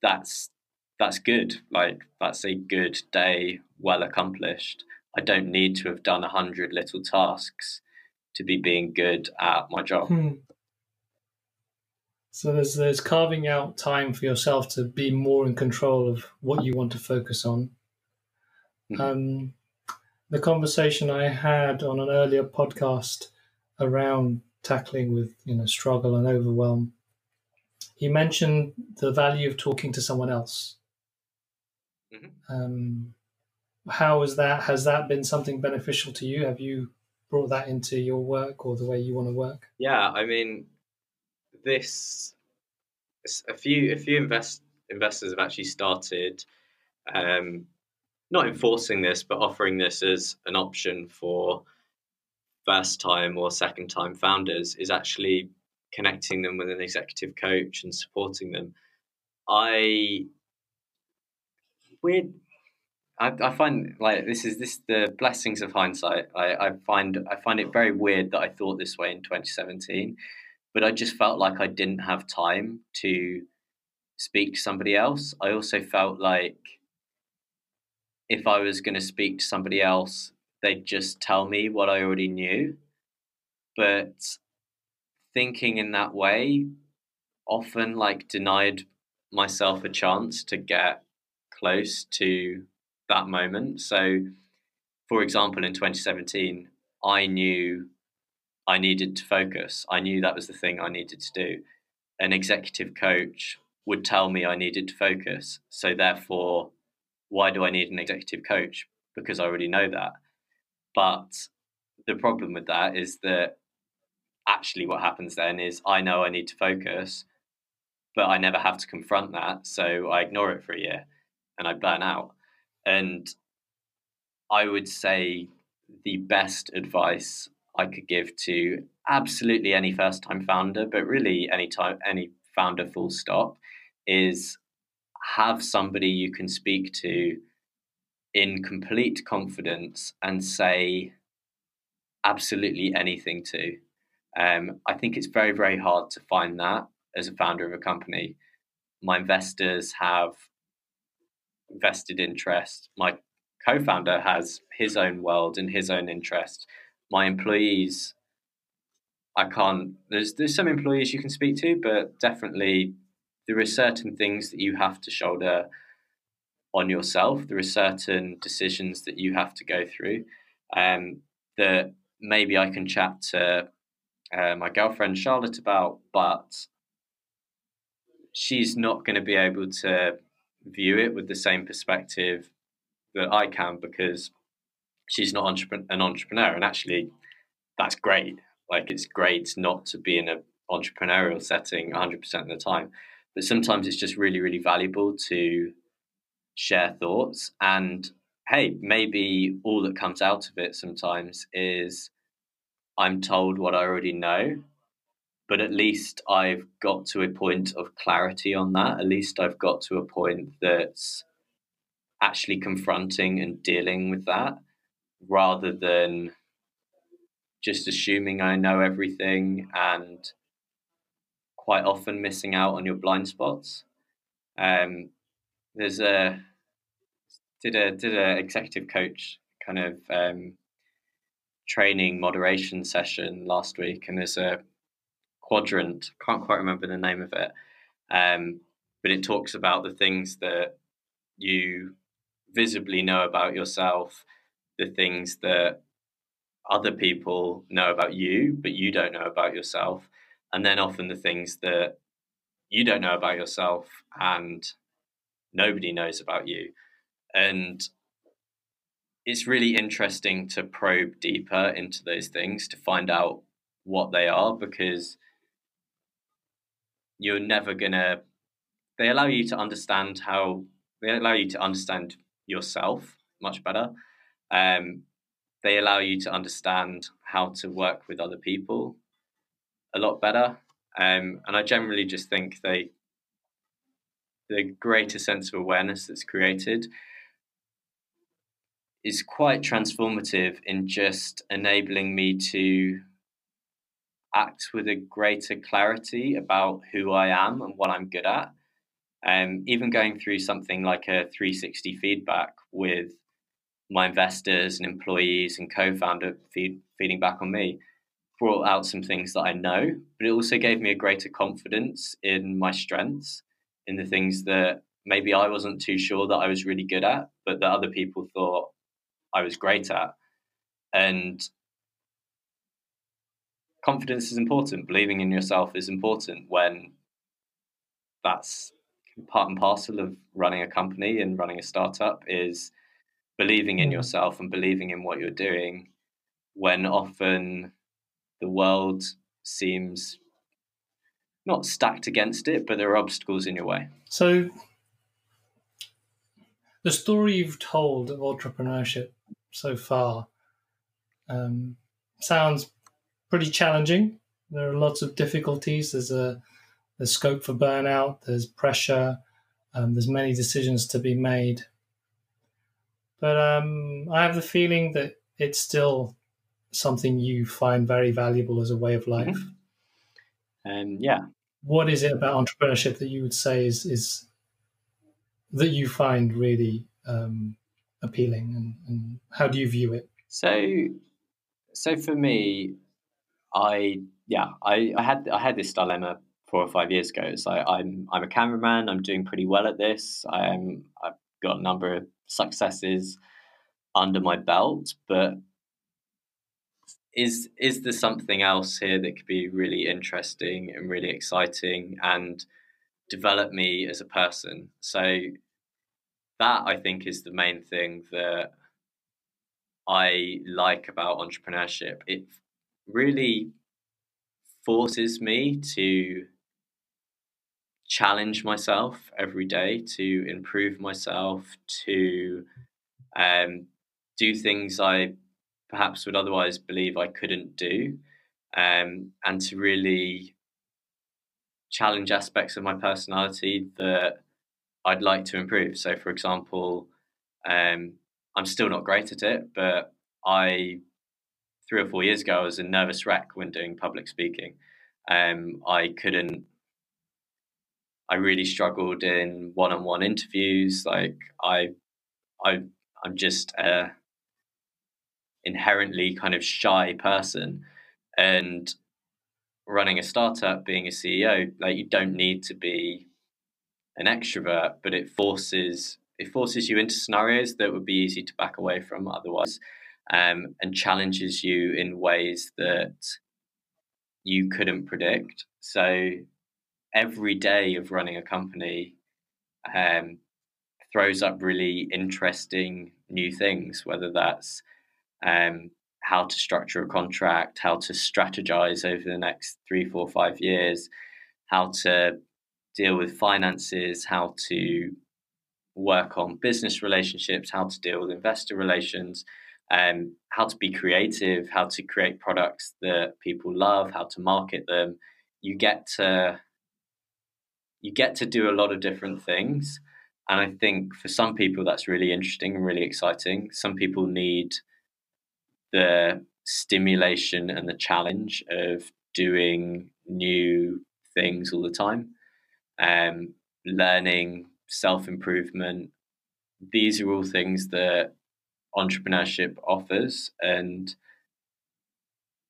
that's that's good. Like that's a good day, well accomplished. I don't need to have done a hundred little tasks to be being good at my job. Hmm.
So there's there's carving out time for yourself to be more in control of what you want to focus on. Mm-hmm. Um, the conversation I had on an earlier podcast around tackling with you know struggle and overwhelm. He mentioned the value of talking to someone else. Mm-hmm. Um, how is that? Has that been something beneficial to you? Have you brought that into your work or the way you want to work?
Yeah, I mean, this a few a few invest, investors have actually started um, not enforcing this, but offering this as an option for first time or second time founders is actually connecting them with an executive coach and supporting them. I weird. I, I find like this is this the blessings of hindsight. I, I find I find it very weird that I thought this way in 2017, but I just felt like I didn't have time to speak to somebody else. I also felt like if I was going to speak to somebody else, they'd just tell me what I already knew. But thinking in that way often like denied myself a chance to get close to that moment. So, for example, in 2017, I knew I needed to focus. I knew that was the thing I needed to do. An executive coach would tell me I needed to focus. So, therefore, why do I need an executive coach? Because I already know that. But the problem with that is that actually what happens then is I know I need to focus, but I never have to confront that. So I ignore it for a year and I burn out. And I would say the best advice I could give to absolutely any first time founder, but really any time any founder full stop, is have somebody you can speak to in complete confidence and say absolutely anything to. Um, I think it's very, very hard to find that as a founder of a company. My investors have vested interest. My co founder has his own world and his own interest. My employees, I can't, there's, there's some employees you can speak to, but definitely there are certain things that you have to shoulder on yourself. There are certain decisions that you have to go through um, that maybe I can chat to uh, my girlfriend Charlotte about, but she's not going to be able to view it with the same perspective that I can because she's not an entrepreneur. And actually, that's great. Like, it's great not to be in an entrepreneurial setting 100% of the time. But sometimes it's just really, really valuable to share thoughts. And hey, maybe all that comes out of it sometimes is I'm told what I already know, but at least I've got to a point of clarity on that. At least I've got to a point that's actually confronting and dealing with that rather than just assuming I know everything and quite often missing out on your blind spots. Um, there's a did a did a executive coach kind of um, training moderation session last week, and there's a quadrant. Can't quite remember the name of it, um, but it talks about the things that you visibly know about yourself, the things that other people know about you, but you don't know about yourself, and then often the things that you don't know about yourself and nobody knows about you. And it's really interesting to probe deeper into those things to find out what they are because you're never gonna they allow you to understand how they allow you to understand yourself much better um, they allow you to understand how to work with other people a lot better um, and i generally just think they the greater sense of awareness that's created is quite transformative in just enabling me to act with a greater clarity about who I am and what I'm good at. Um, even going through something like a 360 feedback with my investors and employees and co-founder feed, feeding back on me brought out some things that I know, but it also gave me a greater confidence in my strengths, in the things that maybe I wasn't too sure that I was really good at, but that other people thought I was great at. And confidence is important. Believing in yourself is important when that's part and parcel of running a company and running a startup is believing in mm. yourself and believing in what you're doing when often the world seems not stacked against it, but there are obstacles in your way.
So, the story you've told of entrepreneurship so far um, sounds pretty challenging. There are lots of difficulties. There's a there's scope for burnout. There's pressure. Um, there's many decisions to be made. But um, I have the feeling that it's still something you find very valuable as a way of life.
Mm-hmm. Um, yeah.
What is it about entrepreneurship that you would say is is that you find really um, appealing, and, and how do you view it?
So, so for me, I yeah, I, I had I had this dilemma four or five years ago. Like I'm I'm a cameraman. I'm doing pretty well at this. I'm I've got a number of successes under my belt, but is is there something else here that could be really interesting and really exciting and develop me as a person? So that I think is the main thing that I like about entrepreneurship. It really forces me to challenge myself every day, to improve myself, to um, do things I perhaps would otherwise believe I couldn't do, um, and to really challenge aspects of my personality that I'd like to improve. So, for example, um, I'm still not great at it, but I three or four years ago I was a nervous wreck when doing public speaking. Um, I couldn't. I really struggled in one-on-one interviews. Like I, I, I'm just a inherently kind of shy person, and running a startup, being a CEO, like you don't need to be an extrovert, but it forces it forces you into scenarios that would be easy to back away from otherwise, um, and challenges you in ways that you couldn't predict. So every day of running a company um, throws up really interesting new things, whether that's um, how to structure a contract, how to strategize over the next three, four, five years, how to deal with finances, how to work on business relationships, how to deal with investor relations, um, how to be creative, how to create products that people love, how to market them. You get to you get to do a lot of different things. And I think for some people that's really interesting and really exciting. Some people need the stimulation and the challenge of doing new things all the time um, learning, self improvement. These are all things that entrepreneurship offers, and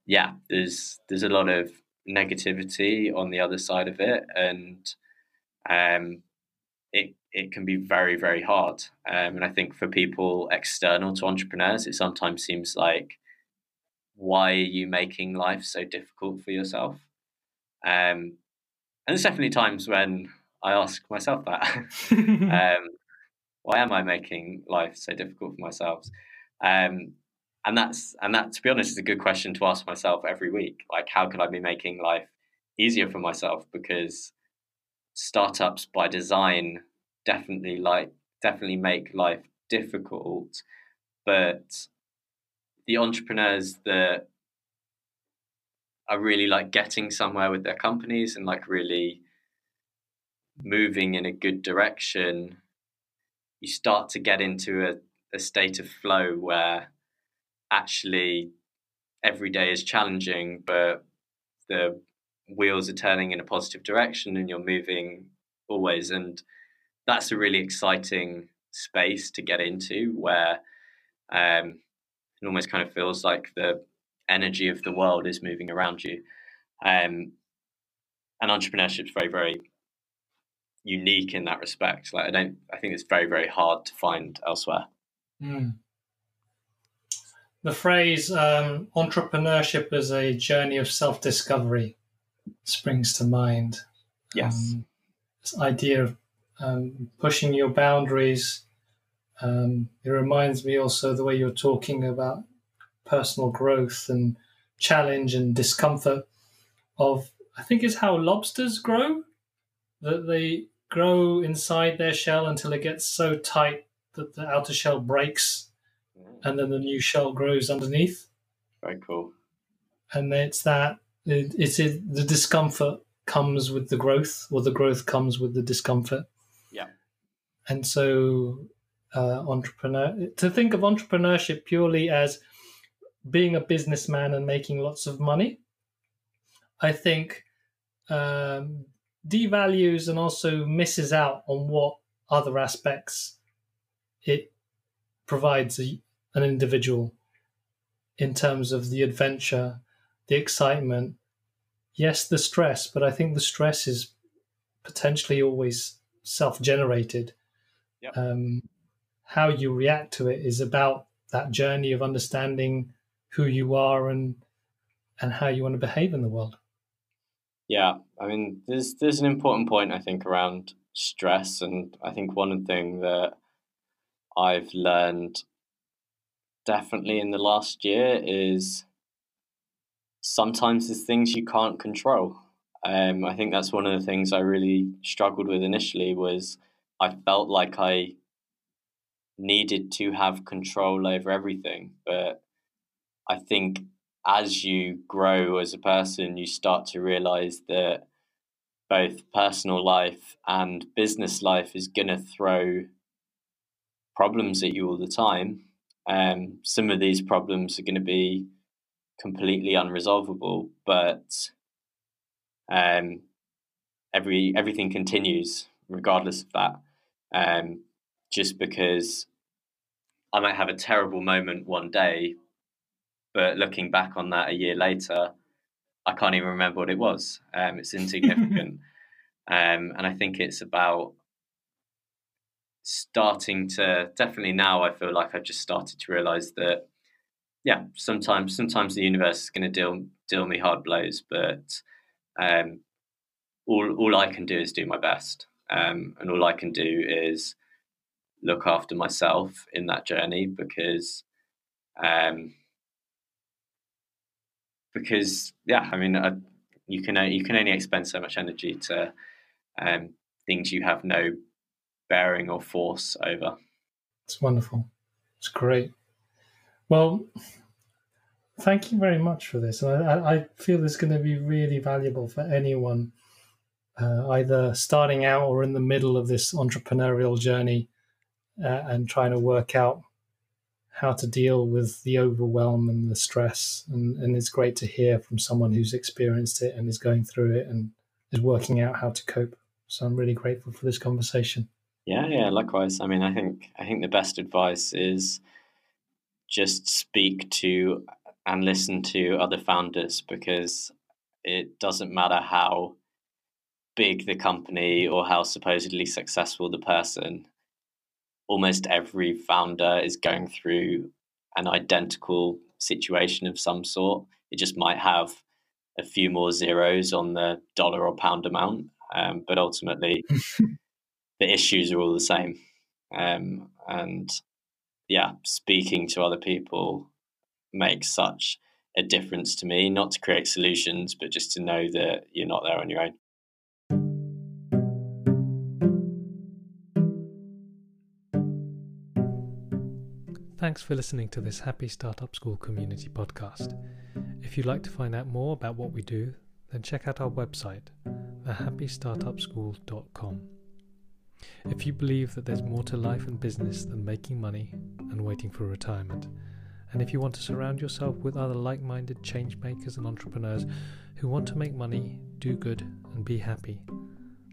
yeah, there's there's a lot of negativity on the other side of it, and um, it it can be very very hard. Um, and I think for people external to entrepreneurs, it sometimes seems like, why are you making life so difficult for yourself? Um, and there's definitely times when I ask myself that. *laughs* *laughs* um, why am I making life so difficult for myself? Um, and that's and that, to be honest, is a good question to ask myself every week. Like, how could I be making life easier for myself? Because startups, by design, definitely like definitely make life difficult, but the entrepreneurs that are really like getting somewhere with their companies and like really moving in a good direction, you start to get into a, a state of flow where actually every day is challenging, but the wheels are turning in a positive direction and you're moving always. And that's a really exciting space to get into where um, it almost kind of feels like the energy of the world is moving around you. Um, and entrepreneurship is very, very unique in that respect. Like I don't, I think it's very, very hard to find elsewhere. Mm.
The phrase um, "entrepreneurship is a journey of self-discovery" springs to mind.
Yes,
um, this idea of um, pushing your boundaries. Um, it reminds me also the way you're talking about personal growth and challenge and discomfort of I think is how lobsters grow that they grow inside their shell until it gets so tight that the outer shell breaks mm. and then the new shell grows underneath
very cool
and it's that it, it's it, the discomfort comes with the growth or the growth comes with the discomfort
yeah
and so uh, entrepreneur to think of entrepreneurship purely as being a businessman and making lots of money. I think um, devalues and also misses out on what other aspects it provides a, an individual in terms of the adventure, the excitement, yes, the stress, but I think the stress is potentially always self generated.
Yep.
Um, how you react to it is about that journey of understanding who you are and and how you want to behave in the world.
Yeah, I mean, there's there's an important point I think around stress, and I think one thing that I've learned definitely in the last year is sometimes there's things you can't control. Um, I think that's one of the things I really struggled with initially was I felt like I needed to have control over everything, but I think as you grow as a person, you start to realize that both personal life and business life is going to throw problems at you all the time. Um, some of these problems are going to be completely unresolvable, but um, every everything continues regardless of that. Um, just because I might have a terrible moment one day, but looking back on that a year later, I can't even remember what it was. Um, it's insignificant, *laughs* um, and I think it's about starting to definitely now. I feel like I've just started to realize that yeah, sometimes sometimes the universe is going to deal deal me hard blows, but um, all all I can do is do my best, um, and all I can do is look after myself in that journey because um, because yeah, I mean, I, you can you can only expend so much energy to um, things you have no bearing or force over.
It's wonderful. It's great. Well, thank you very much for this. I, I feel this is going to be really valuable for anyone, uh, either starting out or in the middle of this entrepreneurial journey uh, and trying to work out how to deal with the overwhelm and the stress. And, and it's great to hear from someone who's experienced it and is going through it and is working out how to cope. So I'm really grateful for this conversation.
Yeah, yeah, likewise. I mean, I think I think the best advice is just speak to and listen to other founders because it doesn't matter how big the company or how supposedly successful the person almost every founder is going through an identical situation of some sort. It just might have a few more zeros on the dollar or pound amount um, but ultimately *laughs* the issues are all the same. Um, and yeah, speaking to other people makes such a difference to me, not to create solutions, but just to know that you're not there on your own.
Thanks for listening to this Happy Startup School community podcast. If you'd like to find out more about what we do, then check out our website, thehappystartupschool.com. If you believe that there's more to life and business than making money and waiting for retirement, and if you want to surround yourself with other like minded change makers and entrepreneurs who want to make money, do good, and be happy,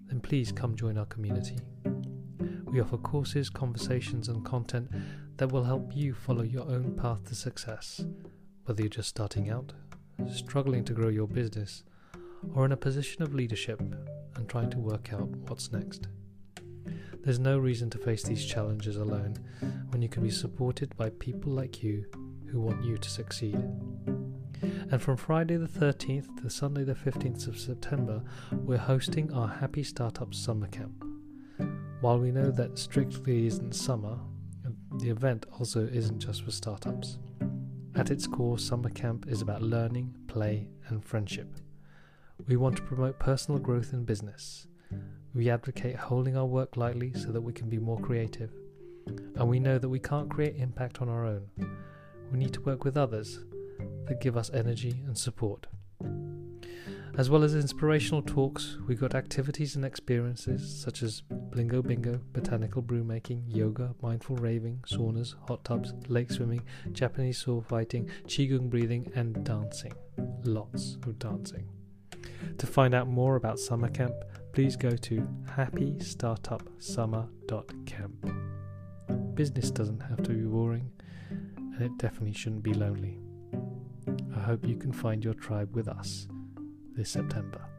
then please come join our community. We offer courses, conversations, and content that will help you follow your own path to success, whether you're just starting out, struggling to grow your business, or in a position of leadership and trying to work out what's next. There's no reason to face these challenges alone when you can be supported by people like you who want you to succeed. And from Friday the 13th to Sunday the 15th of September, we're hosting our Happy Startup Summer Camp. While we know that strictly isn't summer, the event also isn't just for startups. At its core, Summer Camp is about learning, play, and friendship. We want to promote personal growth in business we advocate holding our work lightly so that we can be more creative. And we know that we can't create impact on our own. We need to work with others that give us energy and support. As well as inspirational talks, we got activities and experiences such as Blingo Bingo, botanical brew making, yoga, mindful raving, saunas, hot tubs, lake swimming, Japanese sword fighting, Qigong breathing, and dancing. Lots of dancing. To find out more about summer camp, please go to happystartupsummer.camp. Business doesn't have to be boring, and it definitely shouldn't be lonely. I hope you can find your tribe with us this September.